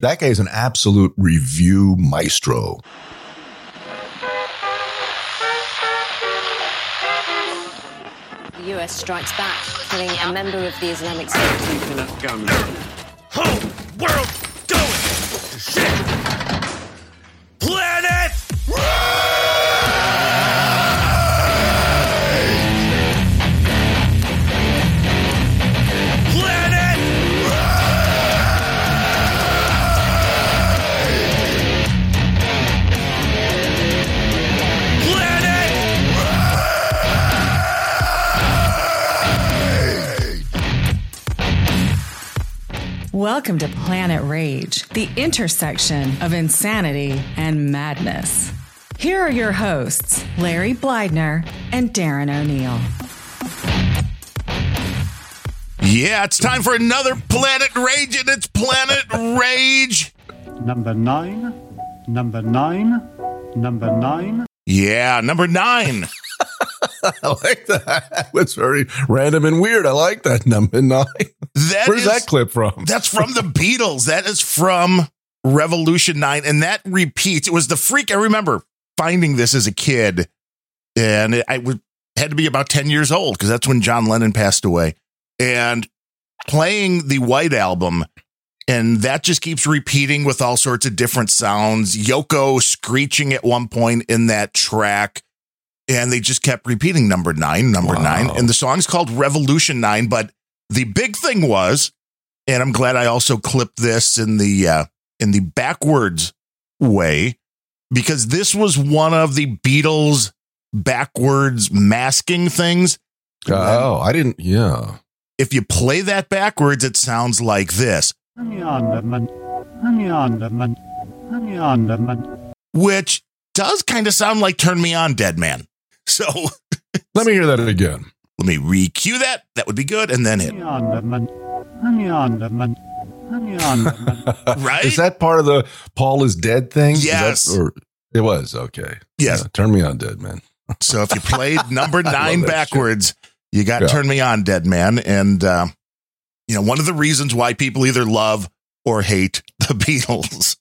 That guy's an absolute review maestro. The US strikes back, killing a member of the Islamic State. Enough gun. Whole world going to shit. Welcome to Planet Rage, the intersection of insanity and madness. Here are your hosts, Larry Blydner and Darren O'Neill. Yeah, it's time for another Planet Rage, and it's Planet Rage. Number nine, number nine, number nine. Yeah, number nine. I like that. It's very random and weird. I like that number nine. That Where's is- that clip from? That's from the Beatles. That is from Revolution 9. And that repeats. It was the freak. I remember finding this as a kid. And it, I would, had to be about 10 years old because that's when John Lennon passed away. And playing the White Album. And that just keeps repeating with all sorts of different sounds. Yoko screeching at one point in that track. And they just kept repeating number nine, number Wow. nine. And the song's called Revolution Nine. But the big thing was, and I'm glad I also clipped this in the uh, in the backwards way because this was one of the Beatles backwards masking things. Oh, I didn't. Yeah. If you play that backwards, it sounds like this, which does kind of sound like "Turn Me On, Dead Man." So Let me hear that again. let me re-cue that. That would be good, and then hit right. Is that part of the Paul is dead thing? Is that- Yes. or it was okay. Yes. Yeah, turn me on, dead man. So if you played number nine backwards, you got Yeah. Turn Me On, Dead Man. And, uh, you know, one of the reasons why people either love or hate the Beatles.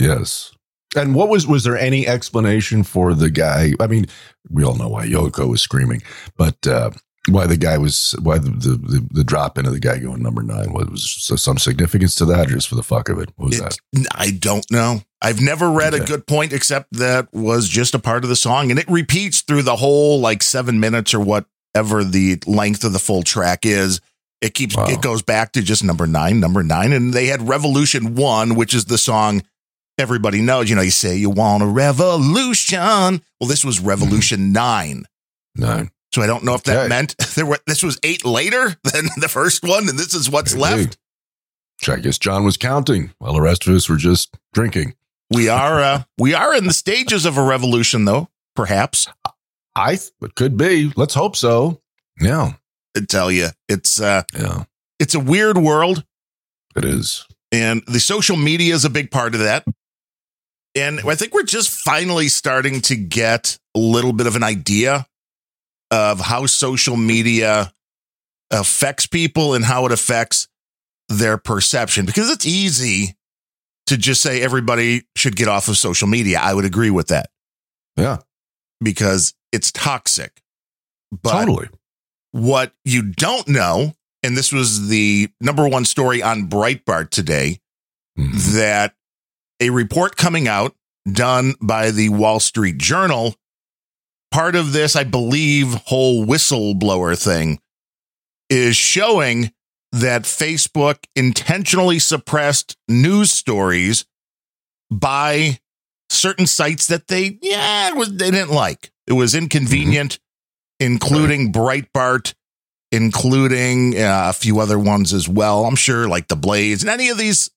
yes. And what was was there any explanation for the guy? I mean, we all know why Yoko was screaming, but uh, why the guy was why the the, the, the drop into the guy going number nine was, was so some significance to that, or just for the fuck of it? What was that? It- I don't know. I've never read a good point except that was just a part of the song. And it repeats through the whole like seven minutes or whatever the length of the full track is. It keeps, Wow. it goes back to just number nine, number nine. And they had Revolution One, which is the song everybody knows. You know, you say you want a revolution. Well, this was Revolution Nine. Nine. So I don't know if that Okay. meant there were this was eight later than the first one, and this is what's Maybe. left. I guess John was counting while the rest of us were just drinking. We are uh, we are in the stages of a revolution, though. Perhaps I it could be. Let's hope so. Yeah. I tell you, it's uh, Yeah. it's a weird world, It is. and the social media is a big part of that. And I think we're just finally starting to get a little bit of an idea of how social media affects people and how it affects their perception. Because it's easy to just say everybody should get off of social media. I would agree with that Yeah. because it's toxic. But totally. what you don't know, and this was the number one story on Breitbart today, Mhm. that a report coming out done by the Wall Street Journal, part of this, I believe, whole whistleblower thing is showing that Facebook intentionally suppressed news stories by certain sites that they, yeah, it was, they didn't like. It was inconvenient, including Breitbart, including uh, a few other ones as well. I'm sure, like the Blaze and any of these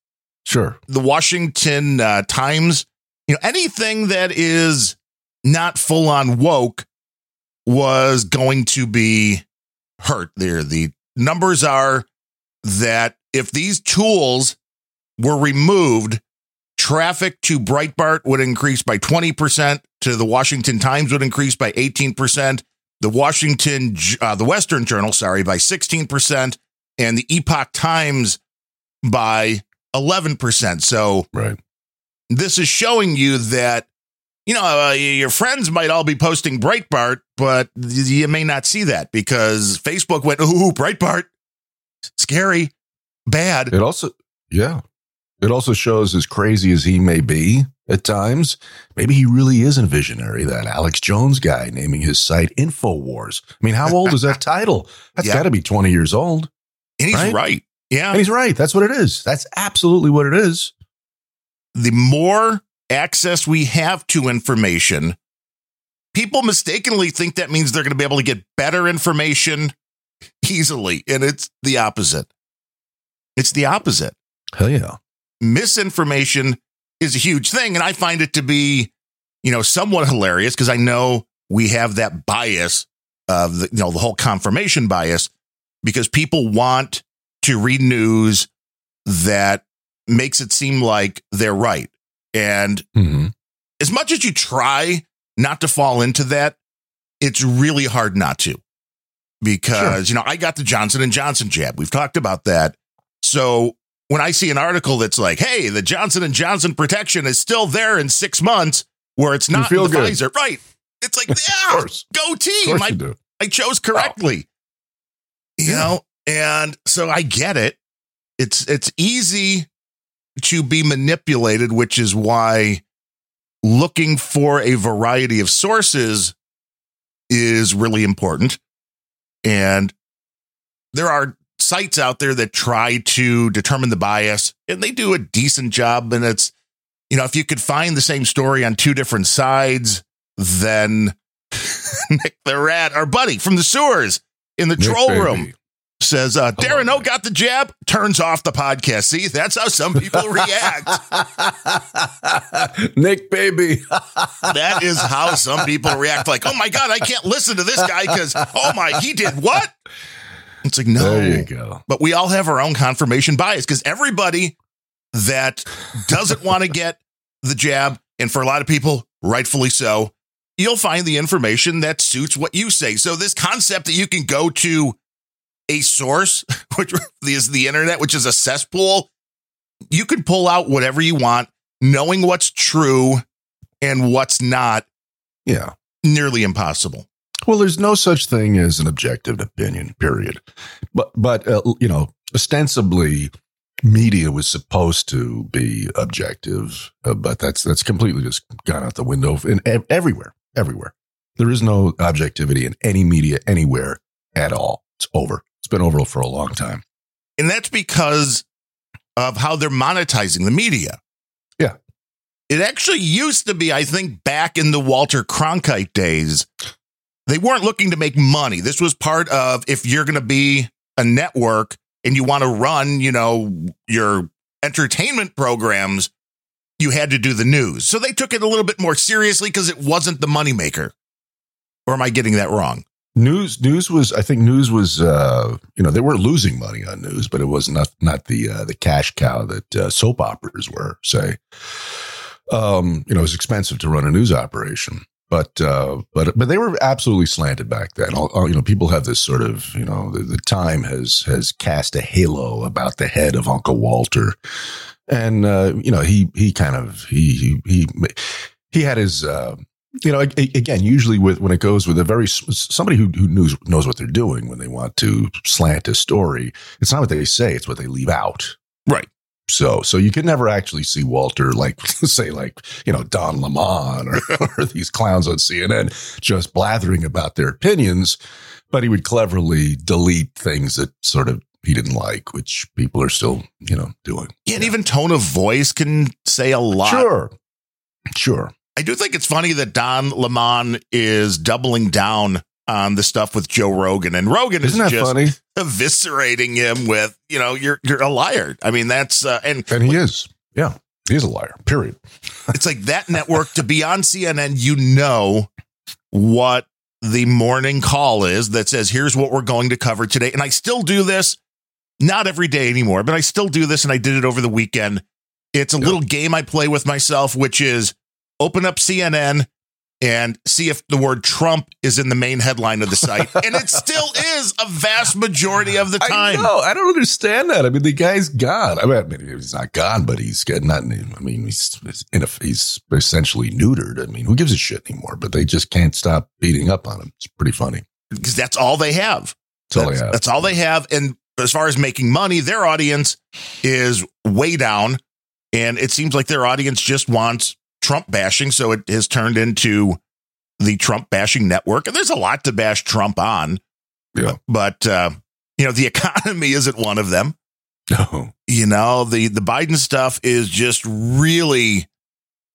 Sure. the Washington uh, Times, you know, anything that is not full on woke was going to be hurt there. The numbers are that if these tools were removed, traffic to Breitbart would increase by 20%, to the Washington Times would increase by 18%, the Washington, uh, the Western Journal, sorry, by 16%, and the Epoch Times by 11%. So Right. this is showing you that you know uh, your friends might all be posting Breitbart, but you may not see that because Facebook went, "Ooh, Breitbart, scary, bad." It also, yeah, it also shows as crazy as he may be at times, maybe he really is a visionary. That Alex Jones guy naming his site Infowars. I mean, how old is that title? That's Yeah. got to be twenty years old. And he's Right? right. Yeah, And he's right. That's what it is. That's absolutely what it is. the more access we have to information, people mistakenly think that means they're going to be able to get better information easily, and it's the opposite. It's the opposite. Hell yeah. misinformation is a huge thing. And I find it to be, you know, somewhat hilarious because I know we have that bias of the, you know, the whole confirmation bias because people want to read news that makes it seem like they're right. And hmm as much as you try not to fall into that, it's really hard not to. Because, you know, I got the Johnson and Johnson jab. We've talked about that. So when I see an article that's like, hey, the Johnson and Johnson protection is still there in six months where it's not feel the good. Pfizer. Right. It's like, yeah, go team. I. I chose correctly. You Yeah. know, and so I get it. It's it's easy to be manipulated, which is why looking for a variety of sources is really important. And there are sites out there that try to determine the bias, and they do a decent job. And it's, you know, if you could find the same story on two different sides, then Nick the Rat, our buddy from the sewers in the Nick troll Baby. room, says, uh, Darren O got the jab, turns off the podcast. See, that's how some people react. Nick Baby. That is how some people react. Like, oh my God, I can't listen to this guy because, oh my, he did what? It's like, no. There you go. But we all have our own confirmation bias because everybody that doesn't want to get the jab, and for a lot of people, rightfully so, you'll find the information that suits what you say. So, this concept that you can go to a source, which is the internet, which is a cesspool, you can pull out whatever you want, knowing what's true and what's not, Yeah. nearly impossible. Well, there's no such thing as an objective opinion, period. But, but uh, you know, ostensibly, media was supposed to be objective, uh, but that's that's completely just gone out the window in ev- everywhere, everywhere. There is no objectivity in any media anywhere at all. It's over. It's been over for a long time. And that's because of how they're monetizing the media. Yeah. It actually used to be, I think, back in the Walter Cronkite days, they weren't looking to make money. This was part of if you're going to be a network and you want to run, you know, your entertainment programs, you had to do the news. So they took it a little bit more seriously because it wasn't the moneymaker. Or am I getting that wrong? News, news was. I think news was. Uh, you know, they were losing money on news, but it was not not the uh, the cash cow that uh, soap operas were. Say, um, you know, it was expensive to run a news operation, but uh, but but they were absolutely slanted back then. All, all- you know, people have this sort of you know the, the time has has cast a halo about the head of Uncle Walter, and uh, you know he he kind of he he he, he had his. Uh, you know, again, usually with when it goes with a very somebody who who knows knows what they're doing when they want to slant a story, it's not what they say; it's what they leave out. Right. So, so you can never actually see Walter like say like you know Don Lemon or, or these clowns on CNN just blathering about their opinions, but he would cleverly delete things that sort of he didn't like, which people are still you know doing. Yeah, and even tone of voice can say a lot. Sure, sure. I do think it's funny that Don Lemon is doubling down on the stuff with Joe Rogan, and Rogan Isn't is just funny? eviscerating him with, you know, you're you're a liar. I mean, that's uh, and And he is. Yeah, he's a liar. Period. it's like that network to be on CNN. You know what the morning call is that says, "Here's what we're going to cover today," and I still do this. Not every day anymore, but I still do this, and I did it over the weekend. It's a Yeah. little game I play with myself, which is open up CNN and see if the word Trump is in the main headline of the site. and it still is a vast majority of the time. I know. I don't understand that. I mean, the guy's gone. I mean, he's not gone, but he's not. I mean, he's in a, he's essentially neutered. I mean, who gives a shit anymore? But they just can't stop beating up on him. It's pretty funny. Because that's all they have. That's all they have. That's all they have. And as far as making money, their audience is way down. And it seems like their audience just wants Trump bashing. So it has turned into the Trump bashing network. And there's a lot to bash Trump on. Yeah. But, uh, you know, the economy isn't one of them. No. You know, the, the Biden stuff is just really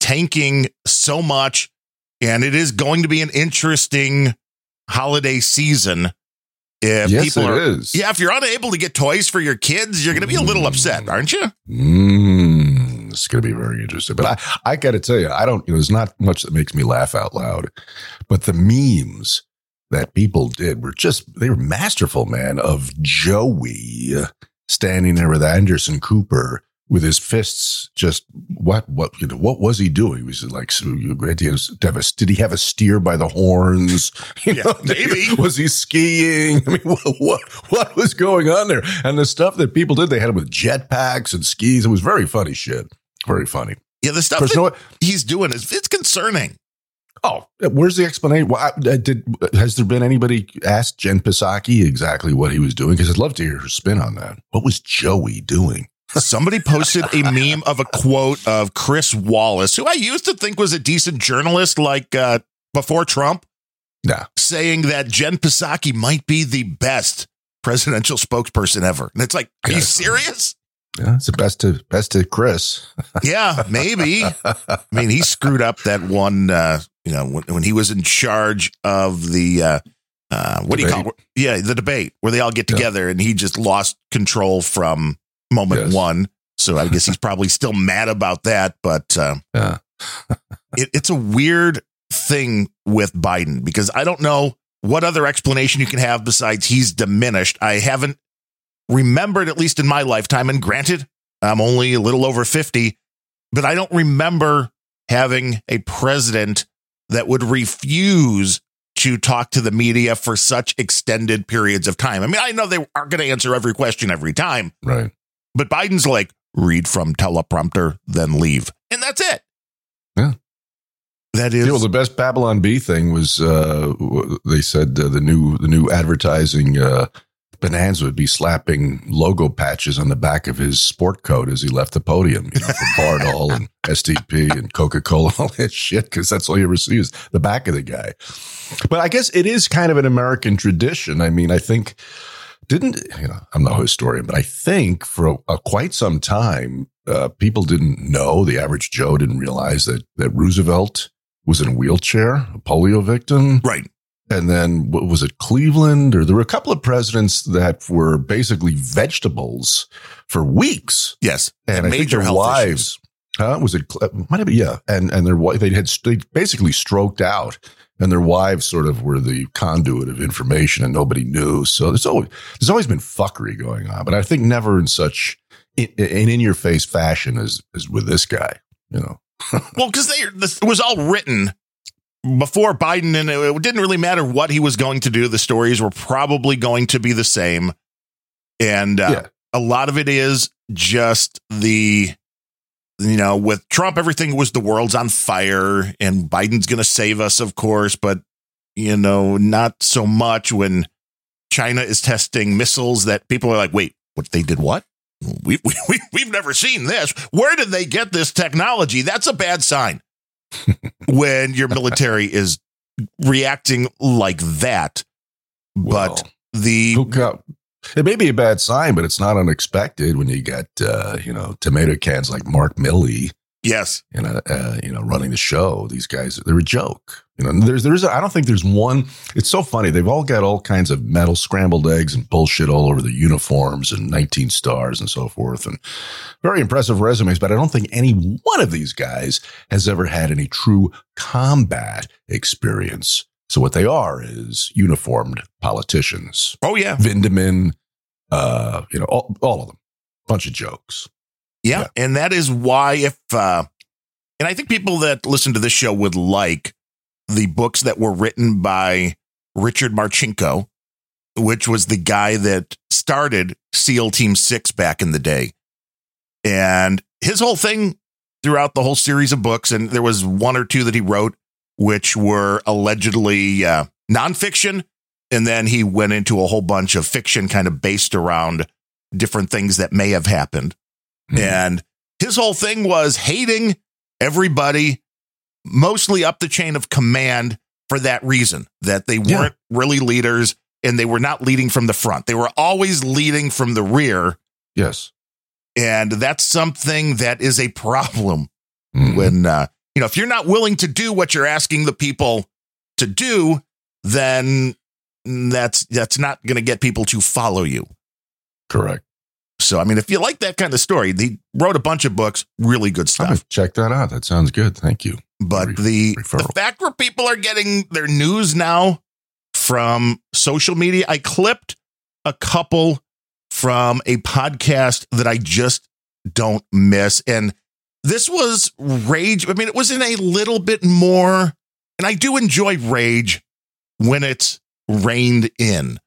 tanking so much. And it is going to be an interesting holiday season. If Yes, people are, is. yeah, if you're unable to get toys for your kids, you're going to be a little upset, aren't you? Mm, it's going to be very interesting. But I, I got to tell you, I don't, you know, there's not much that makes me laugh out loud. But the memes that people did were just, they were masterful, man, of Joey standing there with Anderson Cooper with his fists just what what you know what was he doing was it like so you had to have a, did he have a steer by the horns You Yeah, know, maybe. was he skiing i mean what, what what was going on there and the stuff that people did they had him with jetpacks and skis it was very funny shit very funny Yeah, the stuff Of that you know what? he's doing is it's concerning. Oh, where's the explanation? Well, I- uh, did has there been anybody asked Jen Psaki exactly what he was doing? Because I'd love to hear her spin on that. What was Joey doing? Somebody posted a meme of a quote of Chris Wallace, who I used to think was a decent journalist, like uh, before Trump, Nah, saying that Jen Psaki might be the best presidential spokesperson ever. And it's like, are you serious? Yeah, it's the best to best to Chris. Yeah, maybe. I mean, he screwed up that one. Uh, you know, when, when he was in charge of the uh, uh, what do you call it? Yeah, the debate where they all get Yeah. together, and he just lost control from moment Yes. one. So I guess he's probably still mad about that. But uh, Yeah, it, it's a weird thing with Biden because I don't know what other explanation you can have besides he's diminished. I haven't remembered, at least in my lifetime, and granted, I'm only a little over 50, but I don't remember having a president that would refuse to talk to the media for such extended periods of time. I mean, I know they aren't going to answer every question every time, right. but Biden's like, read from teleprompter, then leave. And that's it. Yeah. That is. Yeah, well, the best Babylon Bee thing was uh, they said uh, the new the new advertising uh, Bonanza would be slapping logo patches on the back of his sport coat as he left the podium, you know, for Bardahl and STP and Coca Cola, all that shit, because that's all you ever see is the back of the guy. But I guess it is kind of an American tradition. I mean, I think didn't you know? I'm no historian, but I think for a, a quite some time, uh, people didn't know. The average Joe didn't realize that that Roosevelt was in a wheelchair, a polio victim. right. And then what was it, Cleveland? Or there were a couple of presidents that were basically vegetables for weeks. Yes. And major their health wives, huh? Was it, might have been, yeah. And, and their wife, they had, they basically stroked out and their wives sort of were the conduit of information and nobody knew. So there's always, there's always been fuckery going on, but I think never in such in, in, in your face fashion as, as with this guy, you know. Well, because they this was all written before Biden, and it didn't really matter what he was going to do. The stories were probably going to be the same, and uh, Yeah. a lot of it is just the you know with Trump, everything was the world's on fire, and Biden's going to save us, of course, but you know not so much when China is testing missiles that people are like, wait, what they did what? We, we, we, we've never seen this. Where did they get this technology? That's a bad sign when your military is reacting like that. But the It may be a bad sign, but it's not unexpected when you got uh, you know tomato cans like Mark Milley, yes, you know, uh, you know, running the show. These guys, they're a joke. You know, there's there's I don't think there's one. It's so funny. They've all got all kinds of metal scrambled eggs and bullshit all over the uniforms and 19 stars and so forth, and very impressive resumes. But I don't think any one of these guys has ever had any true combat experience. So what they are is uniformed politicians. oh yeah, Vindman, uh, you know, all, all of them. Bunch of jokes. Yeah, Yeah. and that is why if uh, and I think people that listen to this show would like the books that were written by Richard Marcinko, which was the guy that started SEAL Team Six back in the day. And his whole thing throughout the whole series of books, and there was one or two that he wrote, which were allegedly uh, nonfiction. And then he went into a whole bunch of fiction kind of based around different things that may have happened. Mhm. And his whole thing was hating everybody, mostly up the chain of command for that reason that they Yeah. weren't really leaders and they were not leading from the front. They were always leading from the rear. Yes. And that's something that is a problem Mhm. when, uh, you know, if you're not willing to do what you're asking the people to do, then that's, that's not going to get people to follow you. Correct. So, I mean, if you like that kind of story, he wrote a bunch of books, really good stuff. check that out. That sounds good. Thank you. But Re- the the fact where people are getting their news now from social media, I clipped a couple from a podcast that I just don't miss. And this was Rage. I mean, it was in a little bit more, and I do enjoy Rage when it's reined in.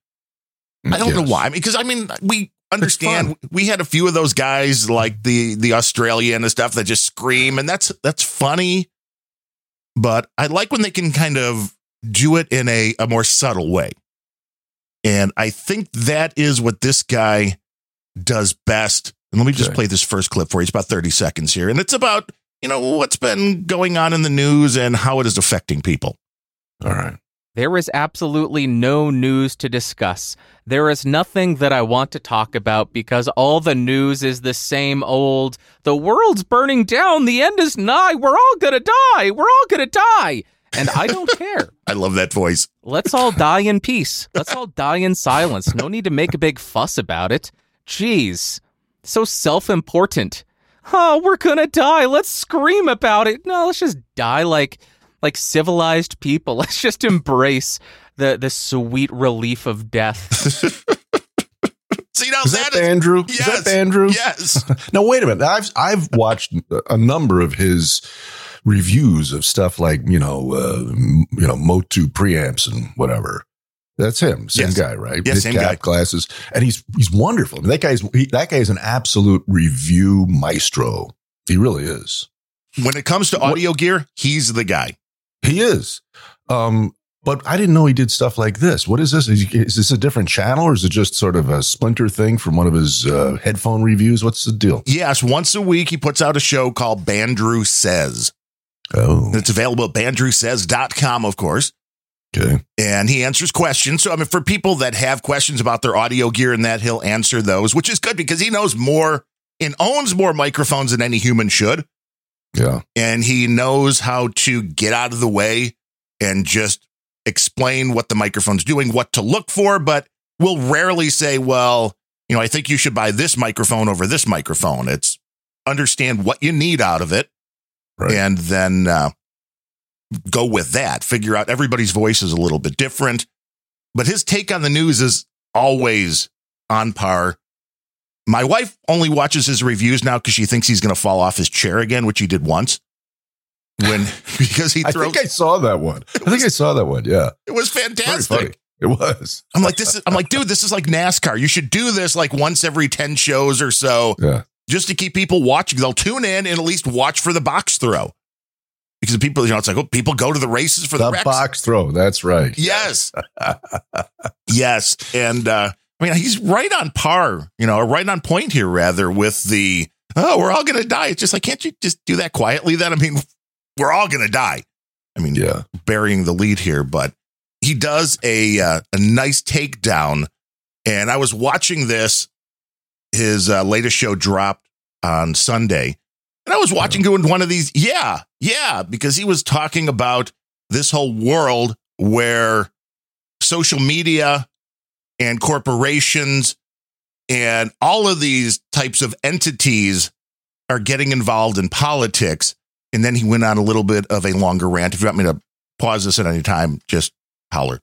I don't know why. I mean, because I mean, we understand we had a few of those guys like the the Australian and stuff that just scream, and that's that's funny. But I like when they can kind of do it in a, a more subtle way. And I think that is what this guy does best. And let me just Okay. play this first clip for you. It's about 30 seconds here. And it's about, you know, what's been going on in the news and how it is affecting people. All right. There is absolutely no news to discuss. There is nothing that I want to talk about because all the news is the same old the world's burning down, the end is nigh, we're all gonna die, we're all gonna die. And I don't care. I love that voice. Let's all die in peace. Let's all die in silence. No need to make a big fuss about it. Jeez. So self important. Oh, we're gonna die. Let's scream about it. No, let's just die like like civilized people. Let's just embrace the the sweet relief of death. See, now Is that that is- Andrew? Yes. Is that Andrew? Yes. Now wait a minute. I've I've watched a number of his reviews of stuff like you know uh, you know Motu preamps and whatever. That's him, same Yes. guy, right? Yes, His same cap guy. Glasses, and he's he's wonderful. I mean, that guy's he, that guy is an absolute review maestro. He really is. When it comes to audio gear, he's the guy. He is. Um, but I didn't know he did stuff like this. What is this? Is, is this a different channel, or is it just sort of a splinter thing from one of his uh, headphone reviews? What's the deal? Yes, once a week he puts out a show called Bandrew Says. Oh, It's available at bandrewsays.com, of course. okay. And he answers questions. So, I mean, for people that have questions about their audio gear and that, he'll answer those, which is good because he knows more and owns more microphones than any human should. Yeah. And he knows how to get out of the way and just explain what the microphone's doing, what to look for, but will rarely say, well, you know, I think you should buy this microphone over this microphone. It's understand what you need out of it Right. and then uh, go with that. Figure out everybody's voice is a little bit different, but his take on the news is always on par. My wife only watches his reviews now because she thinks he's going to fall off his chair again, which he did once. When because he threw. I think I saw that one. I think I saw that one. Yeah. it was fantastic. It was. I'm like, this is, I'm like, dude, this is like NASCAR. You should do this like once every 10 shows or so Yeah. just to keep people watching. They'll tune in and at least watch for the box throw. Because people, you know, it's like, oh, people go to the races for the, The box throw. That's right. Yes. yes. And uh, I mean, he's right on par, you know, or right on point here, rather, with the, oh, we're all going to die. It's just like, can't you just do that quietly then? I mean, we're all going to die. I mean, Yeah. burying the lead here, but he does a uh, a nice takedown. And I was watching this. His uh, latest show dropped on Sunday, and I was watching doing one of these. Yeah, yeah, because he was talking about this whole world where social media and corporations and all of these types of entities are getting involved in politics. And then he went on a little bit of a longer rant. If you want me to pause this at any time, just holler.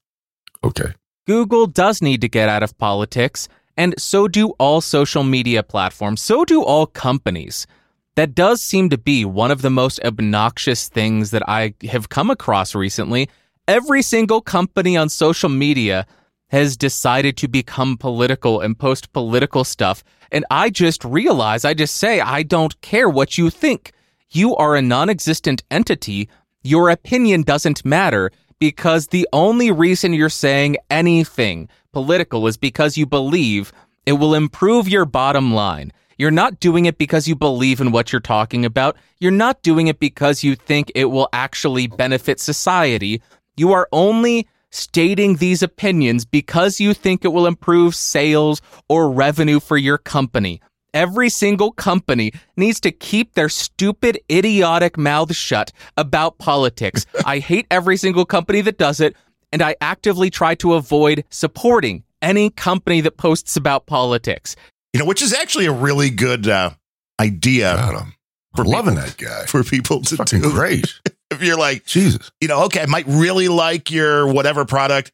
Okay. Google does need to get out of politics, and so do all social media platforms, so do all companies. That does seem to be one of the most obnoxious things that I have come across recently. Every single company on social media has decided to become political and post political stuff. And I just realize, I just say, I don't care what you think. You are a non existent entity. Your opinion doesn't matter because the only reason you're saying anything political is because you believe it will improve your bottom line. You're not doing it because you believe in what you're talking about. You're not doing it because you think it will actually benefit society. You are only stating these opinions because you think it will improve sales or revenue for your company. Every single company needs to keep their stupid, idiotic mouths shut about politics. I hate every single company that does it, and I actively try to avoid supporting any company that posts about politics. You know, which is actually a really good uh, idea God, I'm For loving people- that guy. for people to do. great. If you're like, Jesus. you know, okay, I might really like your whatever product,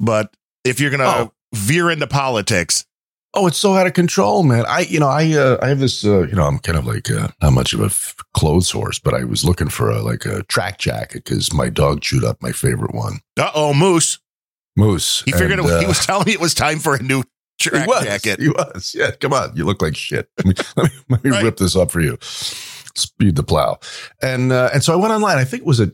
but if you're gonna Oh. veer into politics, Oh, it's so out of control, man. I, you know, I, uh, I have this, uh, you know, I'm kind of like uh, not much of a f- clothes horse, but I was looking for a like a track jacket because my dog chewed up my favorite one, uh oh, Moose. Moose. He figured And, it, he uh, was telling me it was time for a new track he was, jacket. He was. Yeah, come on. You look like shit. Let me, let me, let me Right. rip this up for you. Speed the plow. And uh, and so I went online. I think it was a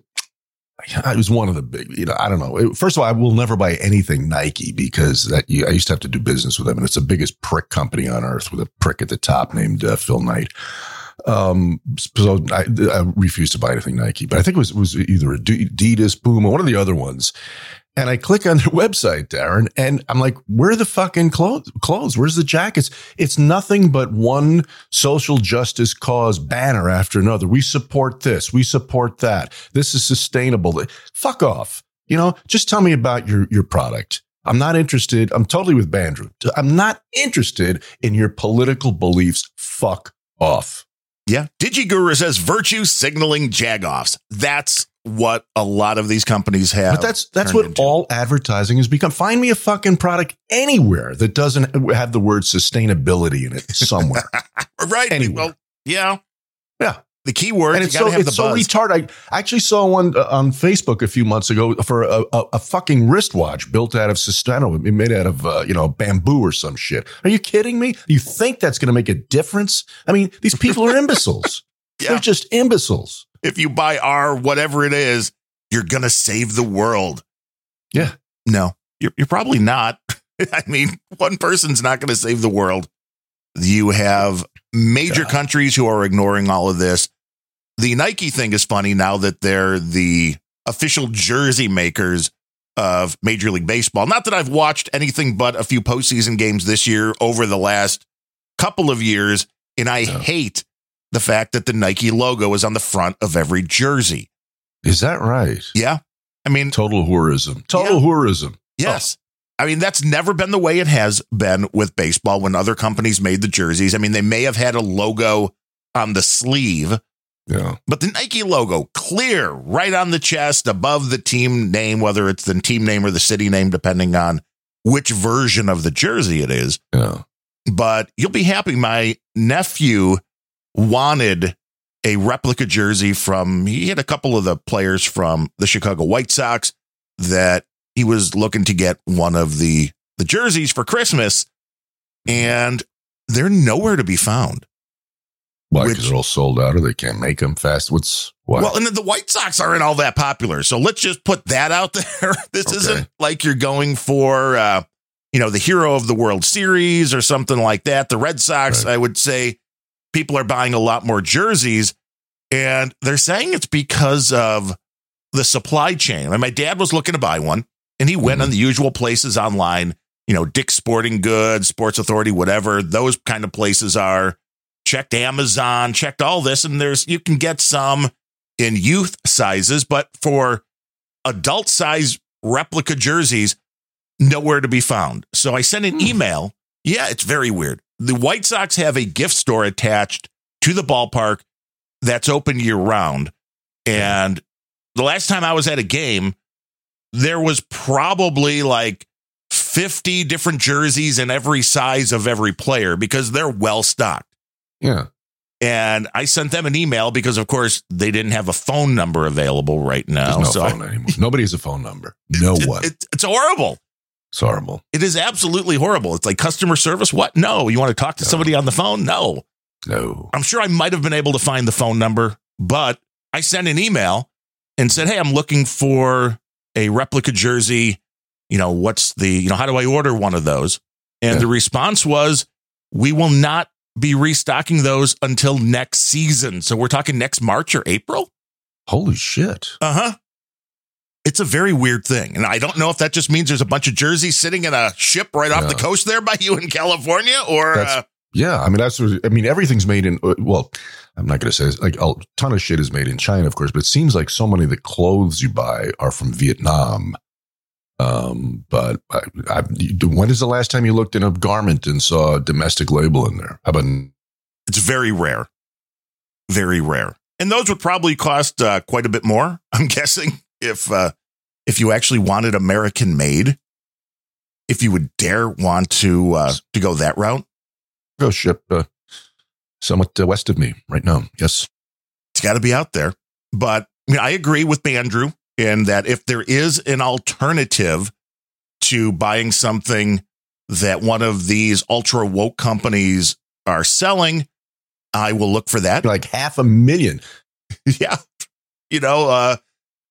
it was one of the big, you know, I don't know. First of all, I will never buy anything Nike because that I used to have to do business with them, and it's the biggest prick company on earth with a prick at the top named uh, Phil Knight. Um, so I, I refused to buy anything Nike, but I think it was it was either Adidas, Puma, one of the other ones. And I click on their website, Darren, and I'm like, where are the fucking clothes? Clothes? Where's the jackets? It's nothing but one social justice cause banner after another. We support this. We support that. This is sustainable. Fuck off. You know, just tell me about your, your product. I'm not interested. I'm totally with Bandrew. I'm not interested in your political beliefs. Fuck off. Yeah. DigiGuru says virtue signaling jagoffs. That's what a lot of these companies have. But that's that's what into. all advertising has become. Find me a fucking product anywhere that doesn't have the word sustainability in it somewhere. right. anywhere. Well, yeah. Yeah. The key word, and you it's so have the it's so buzz. retarded. I actually saw one uh, on Facebook a few months ago for a, a, a fucking wristwatch built out of Sustano, made out of uh, you know bamboo or some shit. Are you kidding me? You think that's going to make a difference? I mean, these people are imbeciles. Yeah. They're just imbeciles. If you buy our whatever it is, you're going to save the world. Yeah. No, you're, you're probably not. I mean, one person's not going to save the world. You have major Yeah. countries who are ignoring all of this. The Nike thing is funny now that they're the official jersey makers of Major League Baseball. Not that I've watched anything but a few postseason games this year over the last couple of years, and I Yeah. hate the fact that the Nike logo is on the front of every jersey. Is that right? Yeah. I mean, Total hoorism. Total Yeah. hoorism. Yes. I mean, that's never been the way it has been with baseball when other companies made the jerseys. I mean, they may have had a logo on the sleeve, Yeah. but the Nike logo clear right on the chest above the team name, whether it's the team name or the city name, depending on which version of the jersey it is. Yeah. But you'll be happy. My nephew wanted a replica jersey from, he had a couple of the players from the Chicago White Sox that he was looking to get one of the, the jerseys for Christmas, and they're nowhere to be found. Why? Because they're all sold out, or they can't make them fast. What's what? Well, and the White Sox aren't all that popular. So let's just put that out there. this Okay. isn't like you're going for, uh, you know, the hero of the World Series or something like that. The Red Sox, Right. I would say people are buying a lot more jerseys. And they're saying it's because of the supply chain. And my dad was looking to buy one and he went Mhm. on the usual places online, you know, Dick's Sporting Goods, Sports Authority, whatever those kind of places are. Checked Amazon, checked all this, and there's you can get some in youth sizes, but for adult size replica jerseys, nowhere to be found. So I sent an email. Yeah, it's very weird. The White Sox have a gift store attached to the ballpark that's open year round. And the last time I was at a game, there was probably like 50 different jerseys in every size of every player because they're well stocked. yeah. And I sent them an email because, of course, they didn't have a phone number available right now. There's no so I- phone anymore. Nobody has a phone number. No it- one. it- it's horrible. It's horrible. It is absolutely horrible. It's like customer service. What? No. You want to talk to No. somebody on the phone? No. No. I'm sure I might have been able to find the phone number, but I sent an email and said, Hey, I'm looking for a replica jersey. You know, what's the, you know, how do I order one of those? And Yeah. the response was, We will not be restocking those until next season. So we're talking next March or April? Holy shit. Uh huh. It's a very weird thing. And I don't know if that just means there's a bunch of jerseys sitting in a ship right off the coast there by you in California or, uh, Yeah, I mean that's. I mean everything's made in. uh, Well, I'm not going to say this, like a ton of shit is made in China, of course, but it seems like so many of the clothes you buy are from Vietnam. Um, but I, I, when is the last time you looked in a garment and saw a domestic label in there? How about It's very rare. Very rare. And those would probably cost uh, quite a bit more, I'm guessing, if uh, if you actually wanted American made. If you would dare want to uh, to go that route, go ship uh, somewhat uh, west of me right now? Yes. it's got to be out there. But I, mean, I agree with Andrew in that if there is an alternative to buying something that one of these ultra woke companies are selling, I will look for that. Like half a million. yeah. You know, uh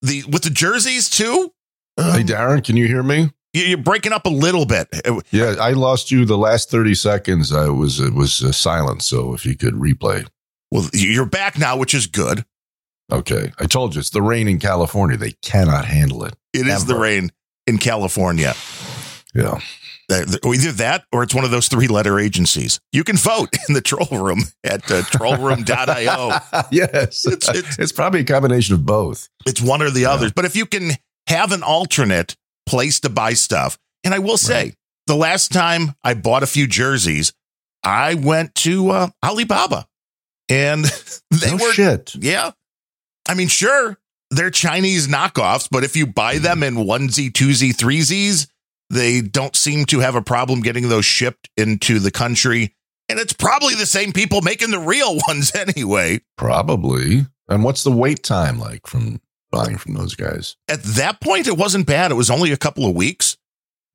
the with the jerseys too. hey, um, Darren, can you hear me? you- you're breaking up a little bit. Yeah, I lost you the last 30 seconds. I was, it was uh, silent. So if you could replay. Well, you're back now, which is good. Okay. I told you it's the rain in California. They cannot handle it. It is the rain in California. Yeah. Th- Either that or it's one of those three letter agencies. You can vote in the troll room at uh, trollroom.io. yes. It's- It's, it's- probably a combination of both. It's one or the Yeah. others. But if you can have an alternate place to buy stuff, and I will say, Right. the last time I bought a few jerseys, I went to uh, Alibaba, and they no were shit. yeah. I mean, sure, they're Chinese knockoffs, but if you buy them in onesie, twosie, threesies, they don't seem to have a problem getting those shipped into the country. And it's probably the same people making the real ones anyway. Probably. And what's the wait time like from buying from those guys? At that point, it wasn't bad. It was only a couple of weeks.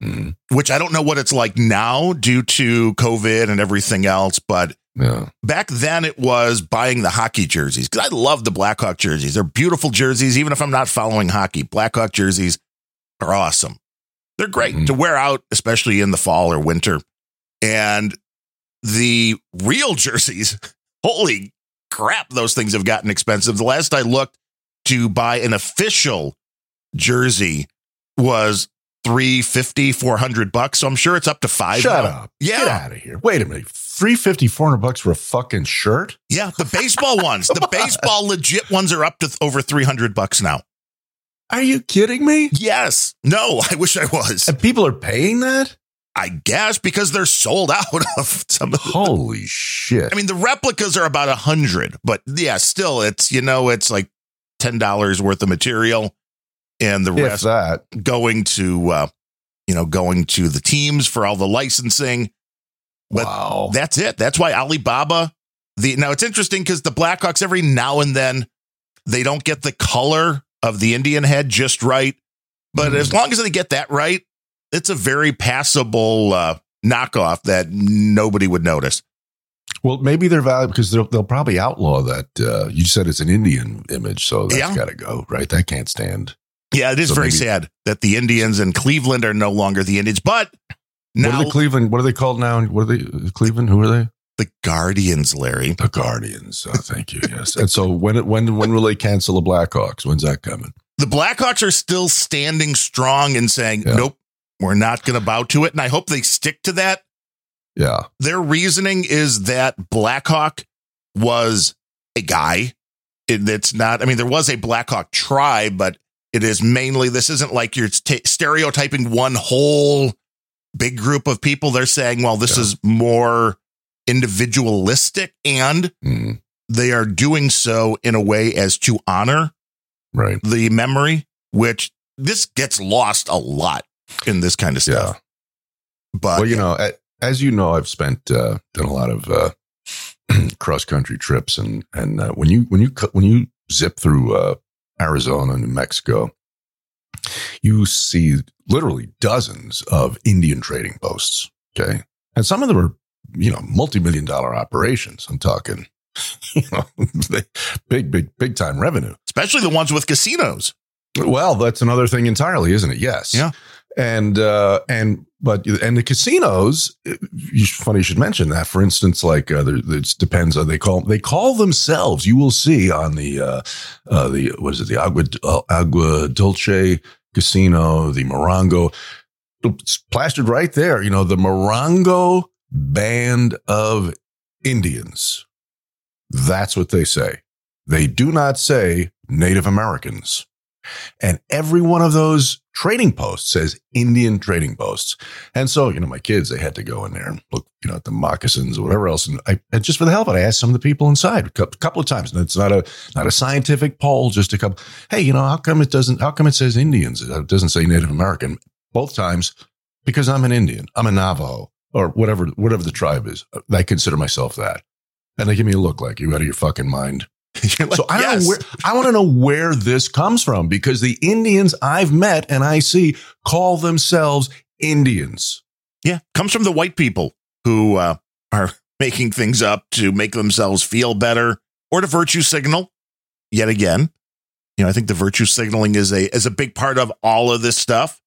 Mm, which I don't know what it's like now due to COVID and everything else. But yeah. back then it was buying the hockey jerseys because I love the Blackhawk jerseys. They're beautiful jerseys. Even if I'm not following hockey, Blackhawk jerseys are awesome. They're great Mhm. to wear out, especially in the fall or winter. And the real jerseys, holy crap, those things have gotten expensive. The last I looked to buy an official jersey was 350 400 bucks so i'm sure it's up to five Shut now. up. Yeah. Get out of here. Wait a minute. 350 400 bucks for a fucking shirt? yeah the baseball ones the baseball legit ones are up to over 300 bucks now Are you kidding me? yes no i wish i was And people are paying that? i guess because they're sold out of some the, Holy shit. i mean the replicas are about a hundred but yeah still it's you know it's like ten dollars worth of material and the if rest that. going to uh you know going to the teams for all the licensing But wow. That's it. That's why Alibaba. The now it's interesting because the Blackhawks every now and then they don't get the color of the Indian head just right, but Mhm. as long as they get that right, it's a very passable uh, knockoff that nobody would notice. Well, maybe they're valid because they'll, they'll probably outlaw that. Uh, you said it's an Indian image, so that's Yeah. got to go, right? That can't stand. Yeah, it is So very maybe- sad that the Indians in Cleveland are no longer the Indians, but what now are the Cleveland? What are they called now? What are they? Cleveland? Who are they? The Guardians, Larry. The Guardians. Oh, thank you. Yes. and so when when when will they cancel the Blackhawks? When's that coming? The Blackhawks are still standing strong and saying, Yeah. "Nope, we're not going to bow to it," and I hope they stick to that. Yeah. their reasoning is that Blackhawk was a guy. It, it's not, I mean, there was a Blackhawk tribe, but it is mainly, this isn't like you're st- stereotyping one whole big group of people. They're saying, well, this Yeah. is more individualistic and Mm, they are doing so in a way as to honor right. the memory, which this gets lost a lot in this kind of stuff. But well, you know, as you know, I've spent uh, done a lot of uh, cross country trips, and and uh, when you when you when you zip through uh, Arizona and New Mexico, you see literally dozens of Indian trading posts. Okay, and some of them are you know multi million dollar operations. I'm talking, you know, big big big time revenue. Especially the ones with casinos. Well, that's another thing entirely, isn't it? Yes. Yeah. And uh and but and the casinos, you funny you should mention that. For instance, like uh, there, it depends on they call they call themselves. You will see on the uh, uh the what is it the Agua uh, Agua Dulce Casino, the Morongo, it's plastered right there. You know the Morongo Band of Indians. That's what they say. They do not say Native Americans. And every one of those trading posts says Indian trading posts. And so, you know, my kids, they had to go in there and look, you know, at the moccasins or whatever else. And I, and just for the hell of it, I asked some of the people inside a couple of times. And it's not a, not a scientific poll, just a couple. Hey, you know, how come it doesn't, how come it says Indians? It doesn't say Native American both times because I'm an Indian. I'm a Navajo or whatever, whatever the tribe is. I consider myself that. And they give me a look like you out of your fucking mind. Like, So I don't yes. know where I want to know where this comes from because the Indians I've met and I see call themselves Indians. Yeah, comes from the white people who uh, are making things up to make themselves feel better or to virtue signal. Yet again, you know, I think the virtue signaling is a is a big part of all of this stuff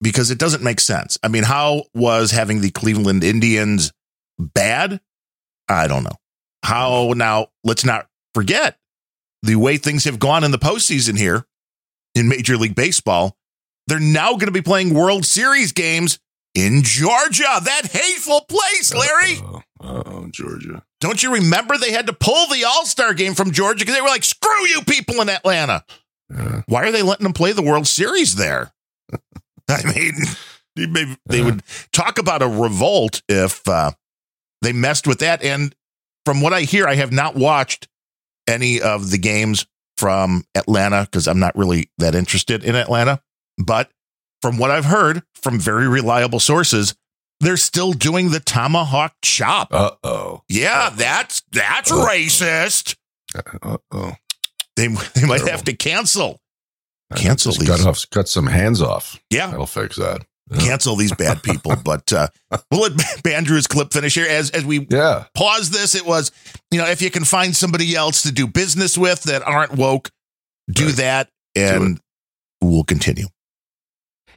because it doesn't make sense. I mean, how was having the Cleveland Indians bad? I don't know. How now? Let's not forget the way things have gone in the postseason here in Major League Baseball. They're now going to be playing World Series games in Georgia, that hateful place, Larry. Oh, Georgia. Don't you remember they had to pull the All Star game from Georgia because they were like, screw you people in Atlanta. Yeah. Why are they letting them play the World Series there? I mean, they they would talk about a revolt if uh, they messed with that. And from what I hear, I have not watched any of the games from Atlanta because I'm not really that interested in Atlanta. But from what I've heard from very reliable sources, they're still doing the tomahawk chop. Uh oh. Yeah, that's that's Uh-oh. racist. Uh oh. They they might Terrible. have to cancel Cancel Cut these. off. Cut some hands off. Yeah. That'll fix that. cancel these bad people. But uh, we'll let Andrew's clip finish here. As as we Yeah. pause this, it was you know if you can find somebody else to do business with that aren't woke, do Right. that, and we'll continue.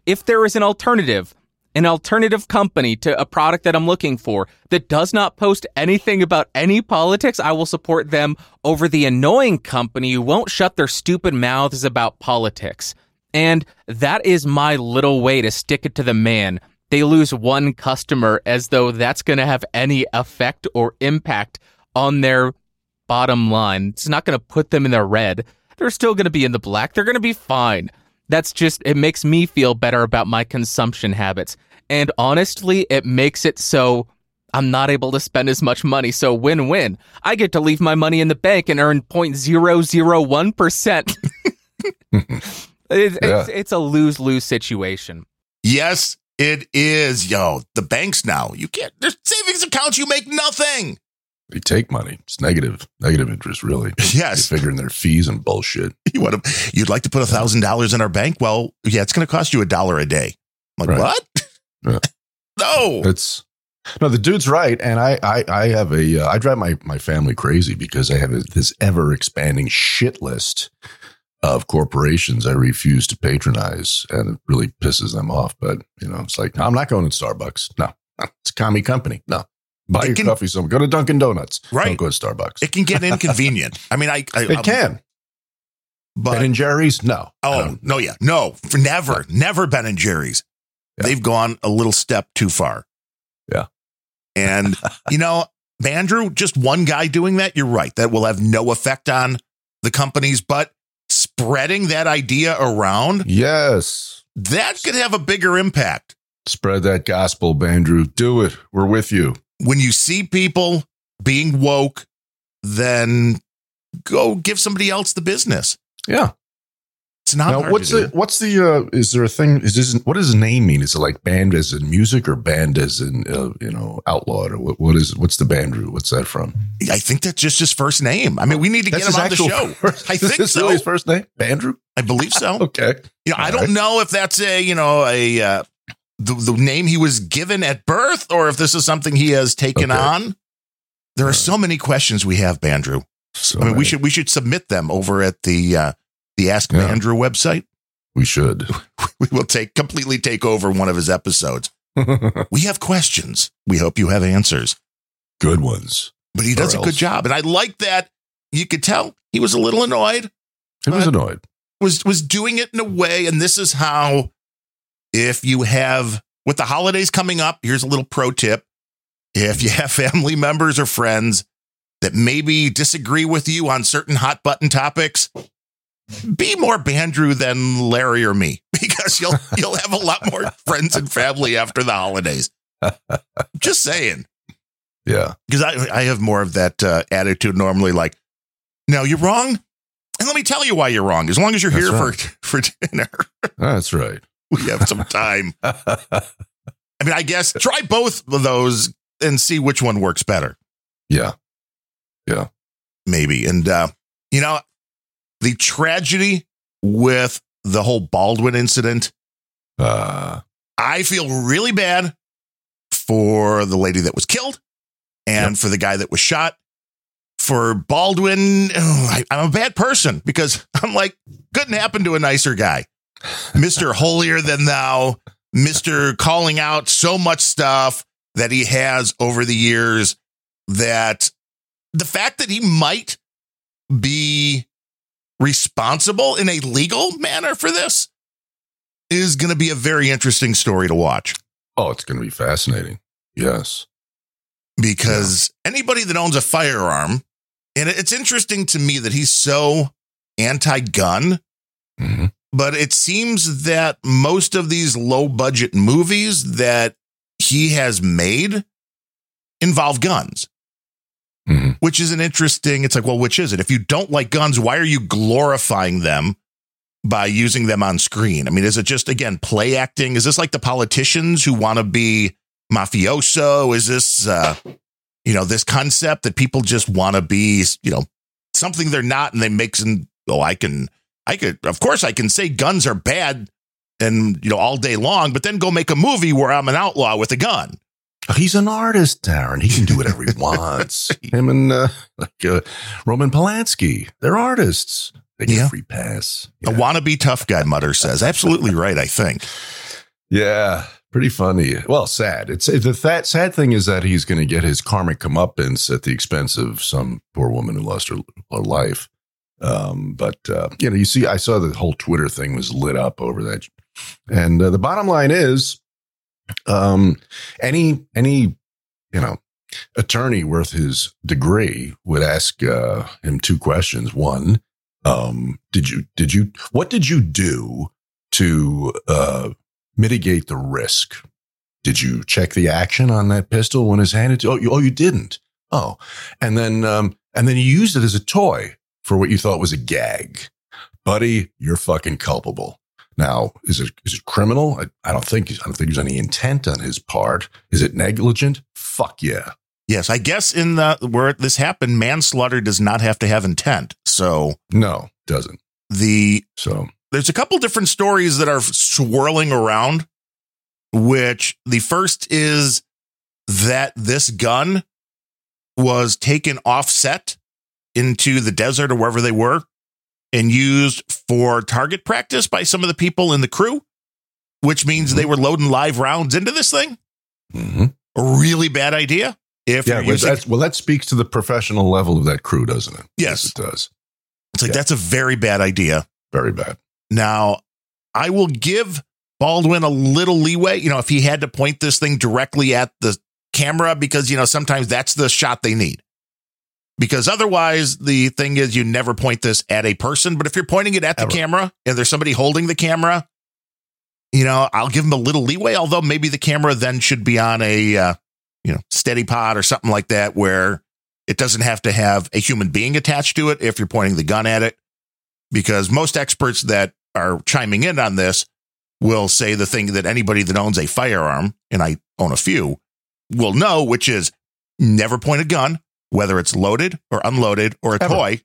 if there is an alternative, an alternative company to a product that I'm looking for that does not post anything about any politics, I will support them over the annoying company who won't shut their stupid mouths about politics. And that is my little way to stick it to the man. They lose one customer as though that's going to have any effect or impact on their bottom line. It's not going to put them in the red. They're still going to be in the black. They're going to be fine. That's just, it makes me feel better about my consumption habits. And honestly, it makes it so I'm not able to spend as much money. So win win. I get to leave my money in the bank and earn 0.001%. it's, it's, it's a lose lose situation. Yes, it is. Yo, the banks now you can't. There's savings accounts. You make nothing. They take money. It's negative. Negative interest, really. Yes. You're figuring their fees and bullshit. You want to? You'd like to put a thousand dollars in our bank? Well, yeah, it's going to cost you a dollar a day. I'm like Right. what? Yeah. no. It's no, the dude's right, and I, I, I have a, uh, I drive my my family crazy because I have a, this ever expanding shit list of corporations I refuse to patronize, and it really pisses them off. But you know, it's like I'm not going to Starbucks. No, it's a commie company. No, buy your can- coffee somewhere. Go to Dunkin' Donuts. Right. Don't go to Starbucks. It can get inconvenient. I mean, I, I It can. but ben and Jerry's. No. Oh no, yeah, no, for never, never Ben and Jerry's. Yeah. They've gone a little step too far. Yeah. and you know, Andrew, just one guy doing that, you're right. That will have no effect on the companies, but spreading that idea around, Yes. that could have a bigger impact. Spread that gospel, Andrew. Do it. We're with you. When you see people being woke, then go give somebody else the business. Yeah. It's not now, what's the what's the uh, is there a thing? Is this what does name mean? Is it like band as in music or band as in uh, you know outlawed or what? What is what's the Bandrew? What's that from? I think that's just his first name. I mean, we need to get him on the show. First, I think this so. really his first name, Bandrew. I believe so. Okay, You know, I All don't right. know if that's a you know a uh, the the name he was given at birth, or if this is something he has taken Okay. on. There are so many questions we have, Bandrew. so I mean, we should we should submit them over at the uh, the Ask Yeah. Bandrew website. we should. We will take completely take over one of his episodes. We have questions. We hope you have answers. Good ones. But he does Or a good job, and I like that. You could tell he was a little annoyed. He was annoyed. was was doing it in a way and this is how if you have with the holidays coming up here's a little pro tip if you have family members or friends that maybe disagree with you on certain hot button topics be more bandrew than larry or me because you'll you'll have a lot more friends and family after the holidays just saying Yeah. because I, I have more of that uh, attitude normally like no you're wrong and let me tell you why you're wrong as long as you're That's here right. for for dinner That's right. We have some time. I mean i guess try both of those and see which one works better. Yeah. Yeah. Maybe. And uh you know the tragedy with the whole baldwin incident Uh, i feel really bad for the lady that was killed and for the guy that was shot. For baldwin oh, I, i'm a bad person because i'm like couldn't happen to a nicer guy mr holier than thou mr calling out so much stuff that he has over the years that the fact that he might be responsible in a legal manner for this is going to be a very interesting story to watch oh, it's going to be fascinating. Yes. because anybody that owns a firearm, and it's interesting to me that he's so anti gun, hmm but it seems that most of these low budget movies that he has made involve guns. hmm which is an interesting. It's like, well, which is it? If you don't like guns, why are you glorifying them by using them on screen? I mean, is it just again play acting? Is this like the politicians who want to be mafioso? Is this, uh, you know, this concept that people just want to be, you know, something they're not, and they make some. Oh, I can, I could, of course, I can say guns are bad, and you know, all day long, but then go make a movie where I'm an outlaw with a gun. He's an artist, Darren. He can do whatever he wants. Him and uh, like uh, Roman Polanski, they're artists. They get Yeah. a free pass. A wannabe tough guy, Mutter says. Absolutely right, I think. Yeah, pretty funny. Well, sad. It's the that sad thing is that he's going to get his karmic comeuppance at the expense of some poor woman who lost her, her life. Um, but uh, you know, you see, I saw the whole Twitter thing was lit up over that, and uh, the bottom line is, um, any any you know attorney worth his degree would ask uh, him two questions. One, um, did you did you what did you do to uh, mitigate the risk? Did you check the action on that pistol when it's handed to? Oh, you, oh, you didn't. Oh, and then um, and then you used it as a toy for what you thought was a gag, buddy. You're fucking culpable. Now, is it is it criminal? I, I don't think I don't think there's any intent on his part. Is it negligent? Fuck yeah. Yes, I guess in the where this happened, manslaughter does not have to have intent. So No, doesn't. the So there's a couple different stories that are swirling around. Which the first is that this gun was taken offset into the desert or wherever they were and used for target practice by some of the people in the crew, which means they were loading live rounds into this thing. mhm. A really bad idea. If yeah, well, using, well, that speaks to the professional level of that crew, doesn't it? Yes. it does. it's like yeah. that's a very bad idea. Very bad. Now, I will give Baldwin a little leeway. You know, if he had to point this thing directly at the camera, because, you know, sometimes that's the shot they need. Because otherwise, the thing is, you never point this at a person. But if you're pointing it at the Ever. camera and there's somebody holding the camera, you know, I'll give them a little leeway. Although maybe the camera then should be on a, uh, you know, steady pod or something like that, where it doesn't have to have a human being attached to it if you're pointing the gun at it because most experts that are chiming in on this will say the thing that anybody that owns a firearm, and I own a few, will know, which is never point a gun, whether it's loaded or unloaded or a Ever. toy,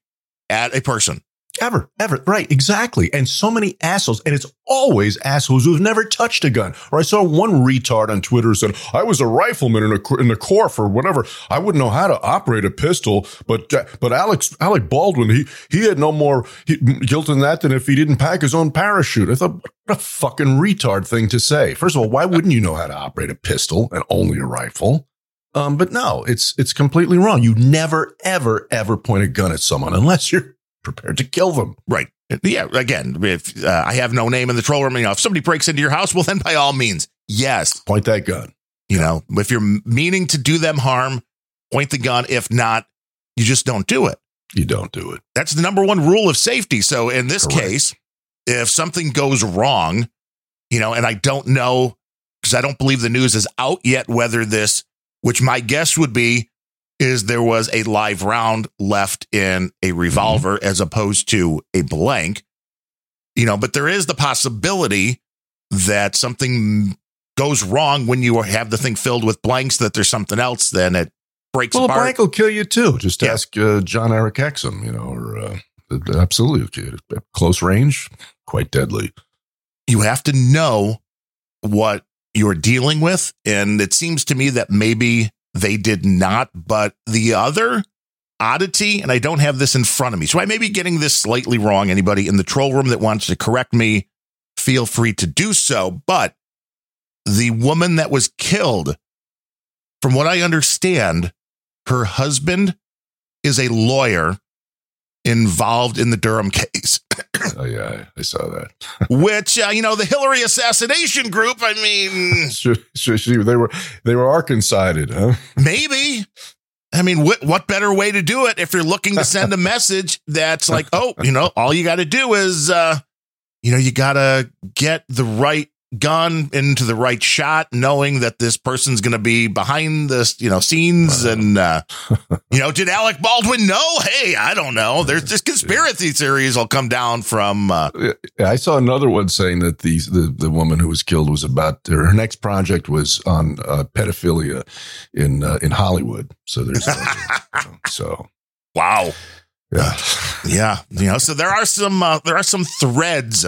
at a person. Ever, ever. Right, exactly. And so many assholes. And it's always assholes who've never touched a gun. Or I saw one retard on Twitter said, I was a rifleman in, a, in the Corps for whatever. I wouldn't know how to operate a pistol. But, uh, but Alex, Alec Baldwin, he, he had no more guilt in that than if he didn't pack his own parachute. I thought, what a fucking retard thing to say. First of all, why wouldn't you know how to operate a pistol and only a rifle? Um, but no, it's, it's completely wrong. You never, ever, ever point a gun at someone unless you're prepared to kill them. Right. Yeah. Again, if uh, I have no name in the troll room, you know, if somebody breaks into your house, well, then by all means, yes. Point that gun. You know, if you're meaning to do them harm, point the gun. If not, you just don't do it. You don't do it. That's the number one rule of safety. So in this Correct. case, if something goes wrong, you know, and I don't know because I don't believe the news is out yet whether this, which my guess would be, is there was a live round left in a revolver as opposed to a blank. You know, but there is the possibility that something goes wrong when you have the thing filled with blanks, that there's something else, then it breaks Well, a apart. blank will kill you too. Just Yeah. ask uh, Jon-Erik Hexum, you know, or uh, absolutely close range, quite deadly. you have to know what you're dealing with. And it seems to me that maybe they did not. But the other oddity, and I don't have this in front of me, so I may be getting this slightly wrong. Anybody in the troll room that wants to correct me, feel free to do so. But the woman that was killed, from what I understand, her husband is a lawyer involved in the Durham case. Oh yeah, I saw that. which uh, you know the Hillary assassination group. I mean. They were they were Arkansided, huh? maybe. I mean, what what better way to do it if you're looking to send a message that's like, oh, you know, all you got to do is, uh, you know, you got to get the right gun into the right shot, knowing that this person's going to be behind this, you know, scenes, and uh, you know, did Alec Baldwin know? Hey, I don't know. There's this conspiracy theories will come down from. Uh, I saw another one saying that the the, the woman who was killed was about her next project was on uh, pedophilia in uh, in Hollywood. So there's so wow. yeah. Yeah, you know, so there are some uh, there are some threads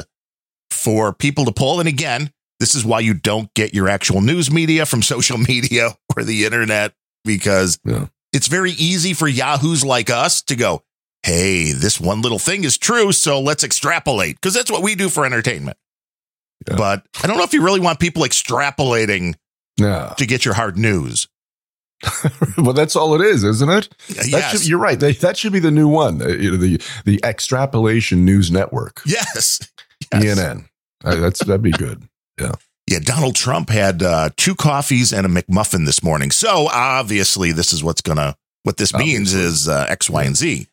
for people to pull, and again, this is why you don't get your actual news media from social media or the internet because Yeah. it's very easy for yahoos like us to go, "Hey, this one little thing is true, so let's extrapolate," because that's what we do for entertainment. Yeah. But I don't know if you really want people extrapolating to get your hard news. well, that's all it is, isn't it? Yes, should, you're right. That, that should be the new one. know, the the extrapolation news network, yes, yes. ENN. Uh, that's that'd be good. Yeah, Yeah, Donald Trump had uh, two coffees and a McMuffin this morning. So obviously, this is what's gonna what this means Obviously. is uh, X, Y, and Z.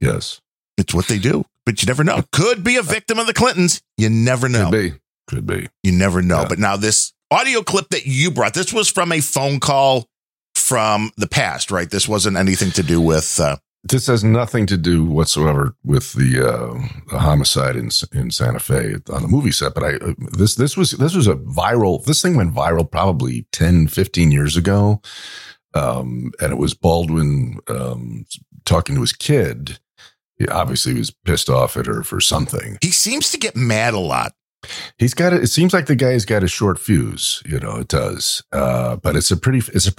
Yes, It's what they do, but you never know. Could be a victim of the Clintons. You never know. could be, could be. You never know. Yeah. But now this audio clip that you brought, this was from a phone call from the past, right? This wasn't anything to do with. Uh, This has nothing to do whatsoever with the, uh, the homicide in in Santa Fe on the movie set. But I this this was this was a viral. This thing went viral probably 10, 15 years ago, um, and it was Baldwin um, talking to his kid. He obviously was pissed off at her for something. he seems to get mad a lot. He's got it. It seems like the guy's got a short fuse. You know, it does. Uh, but it's a pretty. It's a.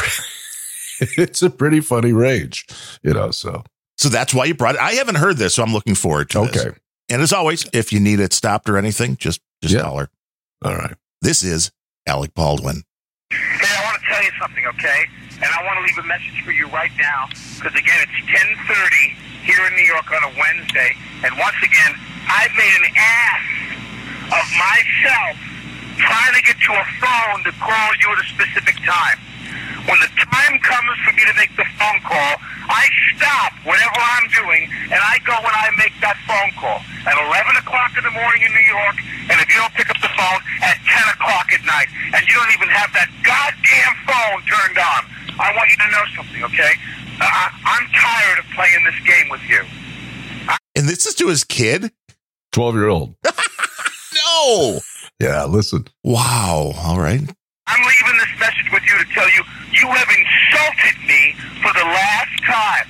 It's a pretty funny rage, you know. So So that's why you brought it. I haven't heard this, so I'm looking forward to this. okay, And as always, if you need it stopped or anything, just just Yeah. holler. all right. This is Alec Baldwin. Hey, I want to tell you something, okay? And I want to leave a message for you right now, because again, it's 10:30 here in New York on a Wednesday, and once again, I've made an ass of myself trying to get to a phone to call you at a specific time. When the time comes for me to make the phone call, I stop whatever I'm doing and I go when I make that phone call. At 11 o'clock in the morning in New York, and if you don't pick up the phone, at 10 o'clock at night, and you don't even have that goddamn phone turned on. I want you to know something, okay? Uh, I, I'm tired of playing this game with you. And this is to his kid. Twelve year old. No. Yeah, listen. Wow. All right. I'm leaving this message with you to tell you you have insulted me for the last time.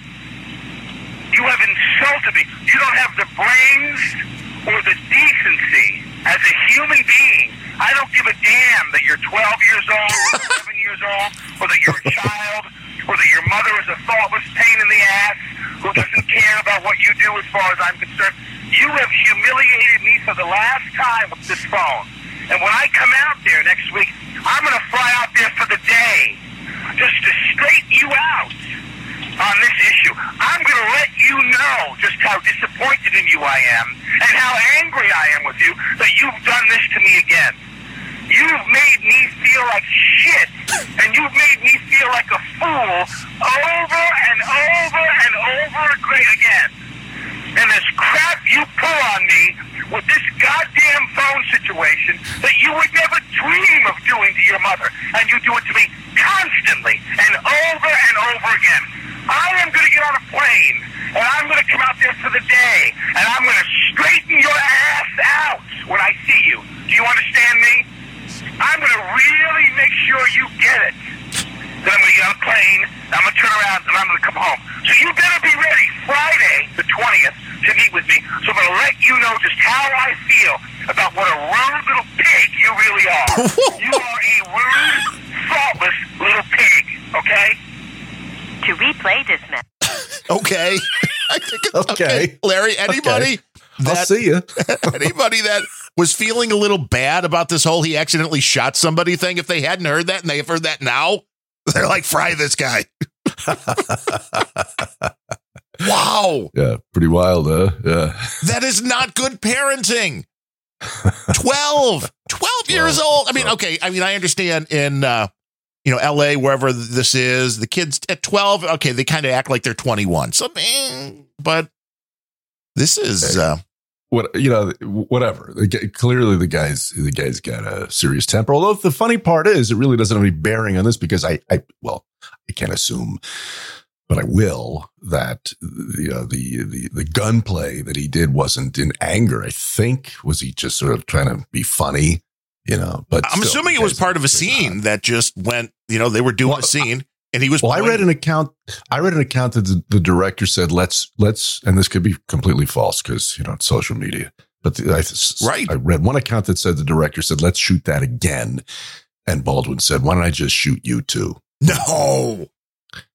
You have insulted me. You don't have the brains or the decency as a human being. I don't give a damn that you're 12 years old, or 11 years old, or that you're a child, or that your mother is a thoughtless pain in the ass who doesn't care about what you do as far as I'm concerned. You have humiliated me for the last time with this phone. And when I come out there next week, I'm going to fly out there for the day just to straighten you out on this issue. I'm going to let you know just how disappointed in you I am and how angry I am with you that you've done this to me again. You've made me feel like shit, and you've made me feel like a fool over and over and over again. And this crap you pull on me with this goddamn phone situation that you would never dream of doing to your mother, and you do it to me constantly and over and over again. I am going to get on a plane, and I'm going to come out there for the day, and I'm going to straighten your ass out when I see you. Do you understand me? I'm going to really make sure you get it. Then I'm going to get on a plane, I'm going to turn around, and I'm going to come home. So you better be ready Friday, the 20th, to meet with me. So I'm going to let you know just how I feel about what a rude little pig you really are. you are a rude, thoughtless little pig, okay? To replay this message. Okay. I think it's okay. Okay. Larry, anybody I'll see you. anybody that was feeling a little bad about this whole he accidentally shot somebody thing, if they hadn't heard that and they've heard that now, they're like, fry this guy. wow. yeah, pretty wild, huh? Yeah. That is not good parenting. 12, 12 years old. I mean, okay. I mean, I understand in, uh, you know, LA, wherever this is, the kids at 12, okay, they kind of act like they're 21. So, eh, but this is, uh, what you know, whatever. Clearly, the guy's the guy's got a serious temper. Although the funny part is, it really doesn't have any bearing on this because I, I well, I can't assume, but I will that you know the the the gunplay that he did wasn't in anger. I think was he just sort of trying to be funny, you know. But I'm assuming it was part of a scene not. that just went, you know, they were doing Well, a scene and he was, Well, I read an account. I read an account that the, the director said, "Let's let's," and this could be completely false because you know it's social media. But the, I, Right. I read one account that said the director said, "Let's shoot that again," and Baldwin said, "Why don't I just shoot you too?" no.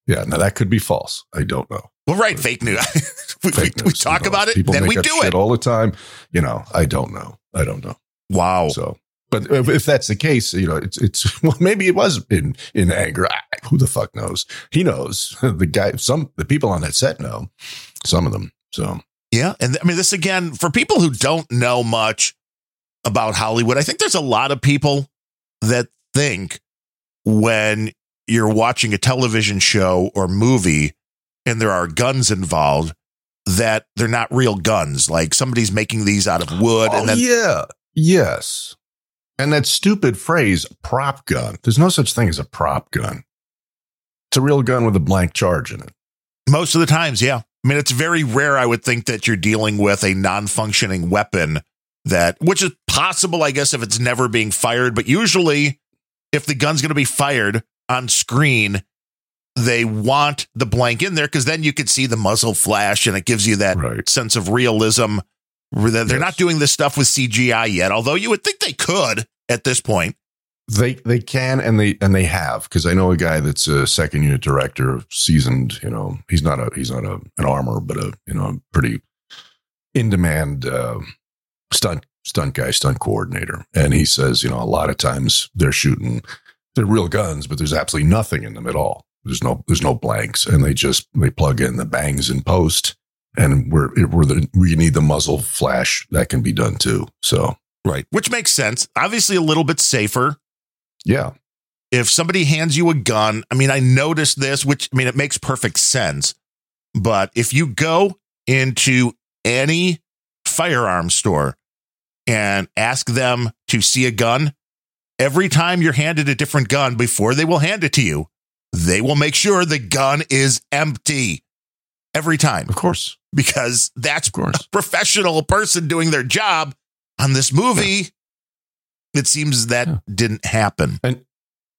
Yeah, now that could be false. I don't know. Well, right. Fake news. we, Fake we, we talk about it, People then make we up do shit it. all the time. You know, I don't know. I don't know. Wow. So, but if, that's the case, you know, it's it's well, maybe it was in in anger. I, who the fuck knows? He knows. The guy, some the people on that set know. Some of them. So Yeah. And I mean, this again, for people who don't know much about Hollywood, I think there's a lot of people that think when you're watching a television show or movie and there are guns involved, that they're not real guns. Like somebody's making these out of wood Oh, and then yeah. Yes. And that stupid phrase, prop gun. There's no such thing as a prop gun. It's a real gun with a blank charge in it. most of the times, yeah. I mean, it's very rare, I would think, that you're dealing with a non functioning weapon that, which is possible, I guess, if it's never being fired. But usually, if the gun's going to be fired on screen, they want the blank in there because then you can see the muzzle flash and it gives you that Right. sense of realism. They're Yes. not doing this stuff with CGI yet, although you would think they could at this point. They they can and they and they have because I know a guy that's a second unit director, seasoned. You know, he's not a he's not a an armor, but a you know a pretty in demand uh, stunt stunt guy, stunt coordinator, and he says you know a lot of times they're shooting they're real guns, but there's absolutely nothing in them at all. There's no there's no blanks, and they just they plug in the bangs and post, and we're we're the, we need the muzzle flash that can be done too. So Right. Which makes sense. Obviously, a little bit safer. yeah, if somebody hands you a gun, I mean, I noticed this, which I mean, it makes perfect sense. But if you go into any firearm store and ask them to see a gun, every time you're handed a different gun before they will hand it to you, they will make sure the gun is empty every time of course, because that's of course. a professional person doing their job on this movie. it seems that didn't happen. And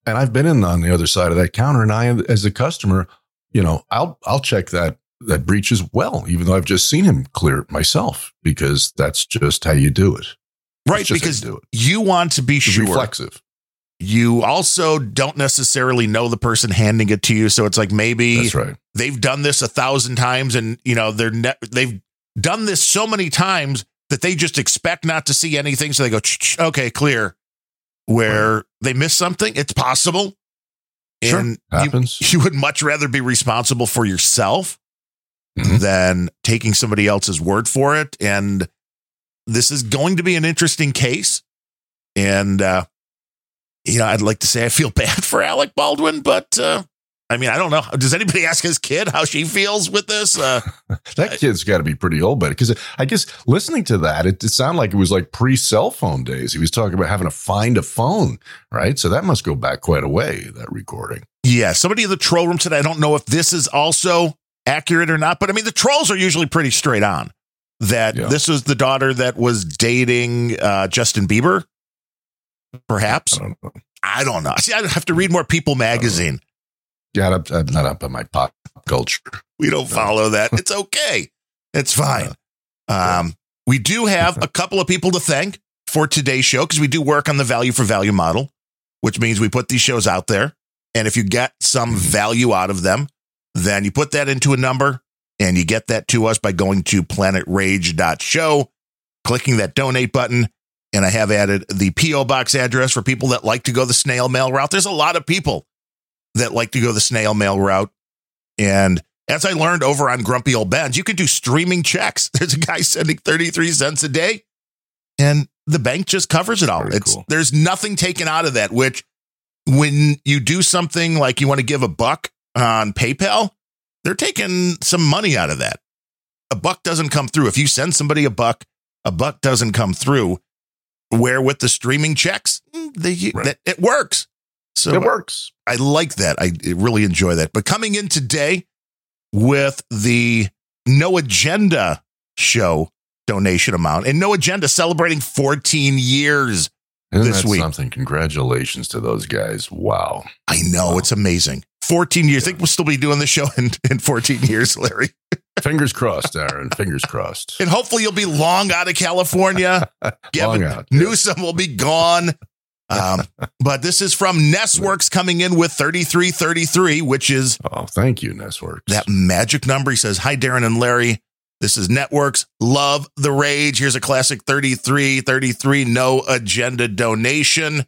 and I've been in on the other side of that counter, and I, as a customer, you know, I'll I'll check that that breech as well, even though I've just seen him clear it myself, because that's just how you do it. Right, It's just how because you do it. you want to be sure. reflexive. You also don't necessarily know the person handing it to you, so it's like maybe right. they've done this a thousand times, and you know they're ne- they've done this so many times that they just expect not to see anything, so they go, okay, clear. Where they miss something, it's possible, Sure, and you, happens. you would much rather be responsible for yourself Mhm. than taking somebody else's word for it. And this is going to be an interesting case. And, uh, you know, I'd like to say I feel bad for Alec Baldwin, but, uh, I mean, I don't know. Does anybody ask his kid how she feels with this? Uh, That kid's got to be pretty old, but because I guess listening to that, it, it sounded like it was like pre cell phone days. He was talking about having to find a phone, right? So that must go back quite a way. That recording. yeah, somebody in the troll room said, I don't know if this is also accurate or not, but I mean, the trolls are usually pretty straight on that Yeah. this was the daughter that was dating uh, Justin Bieber, perhaps. I don't know. I don't know. See, I have to read more People magazine. Yeah, I'm, I'm not up on my pop culture. We don't follow that. It's okay. It's fine. Um, we do have a couple of people to thank for today's show because we do work on the value for value model, which means we put these shows out there. And if you get some value out of them, then you put that into a number and you get that to us by going to planetrage.show, clicking that donate button. And I have added the P.O. box address for people that like to go the snail mail route. There's a lot of people that like to go the snail mail route. And as I learned over on Grumpy Old Ben's, you can do streaming checks. There's a guy sending 33 cents a day and the bank just covers it all. Very It's cool. there's nothing taken out of that, which when you do something like you want to give a buck on PayPal, they're taking some money out of that. A buck doesn't come through. If you send somebody a buck, a buck doesn't come through. Where with the streaming checks, mm, they, Right. that, it works. So it works. I like that. I really enjoy that. But coming in today with the No Agenda show donation amount and No Agenda celebrating 14 years. Isn't This week. something? Congratulations to those guys. Wow. I know it's amazing. 14 years. I think we'll still be doing the show in, in 14 years, Larry. Fingers crossed, Aaron. Fingers crossed. And hopefully you'll be long out of California. Gavin out, yeah. Newsom will be gone. Um, but this is from Nestworks coming in with 3333, which is Oh, thank you, Nessworks. that magic number. He says, Hi, Darren and Larry. This is Networks. Love the rage. Here's a classic 3333 no agenda donation.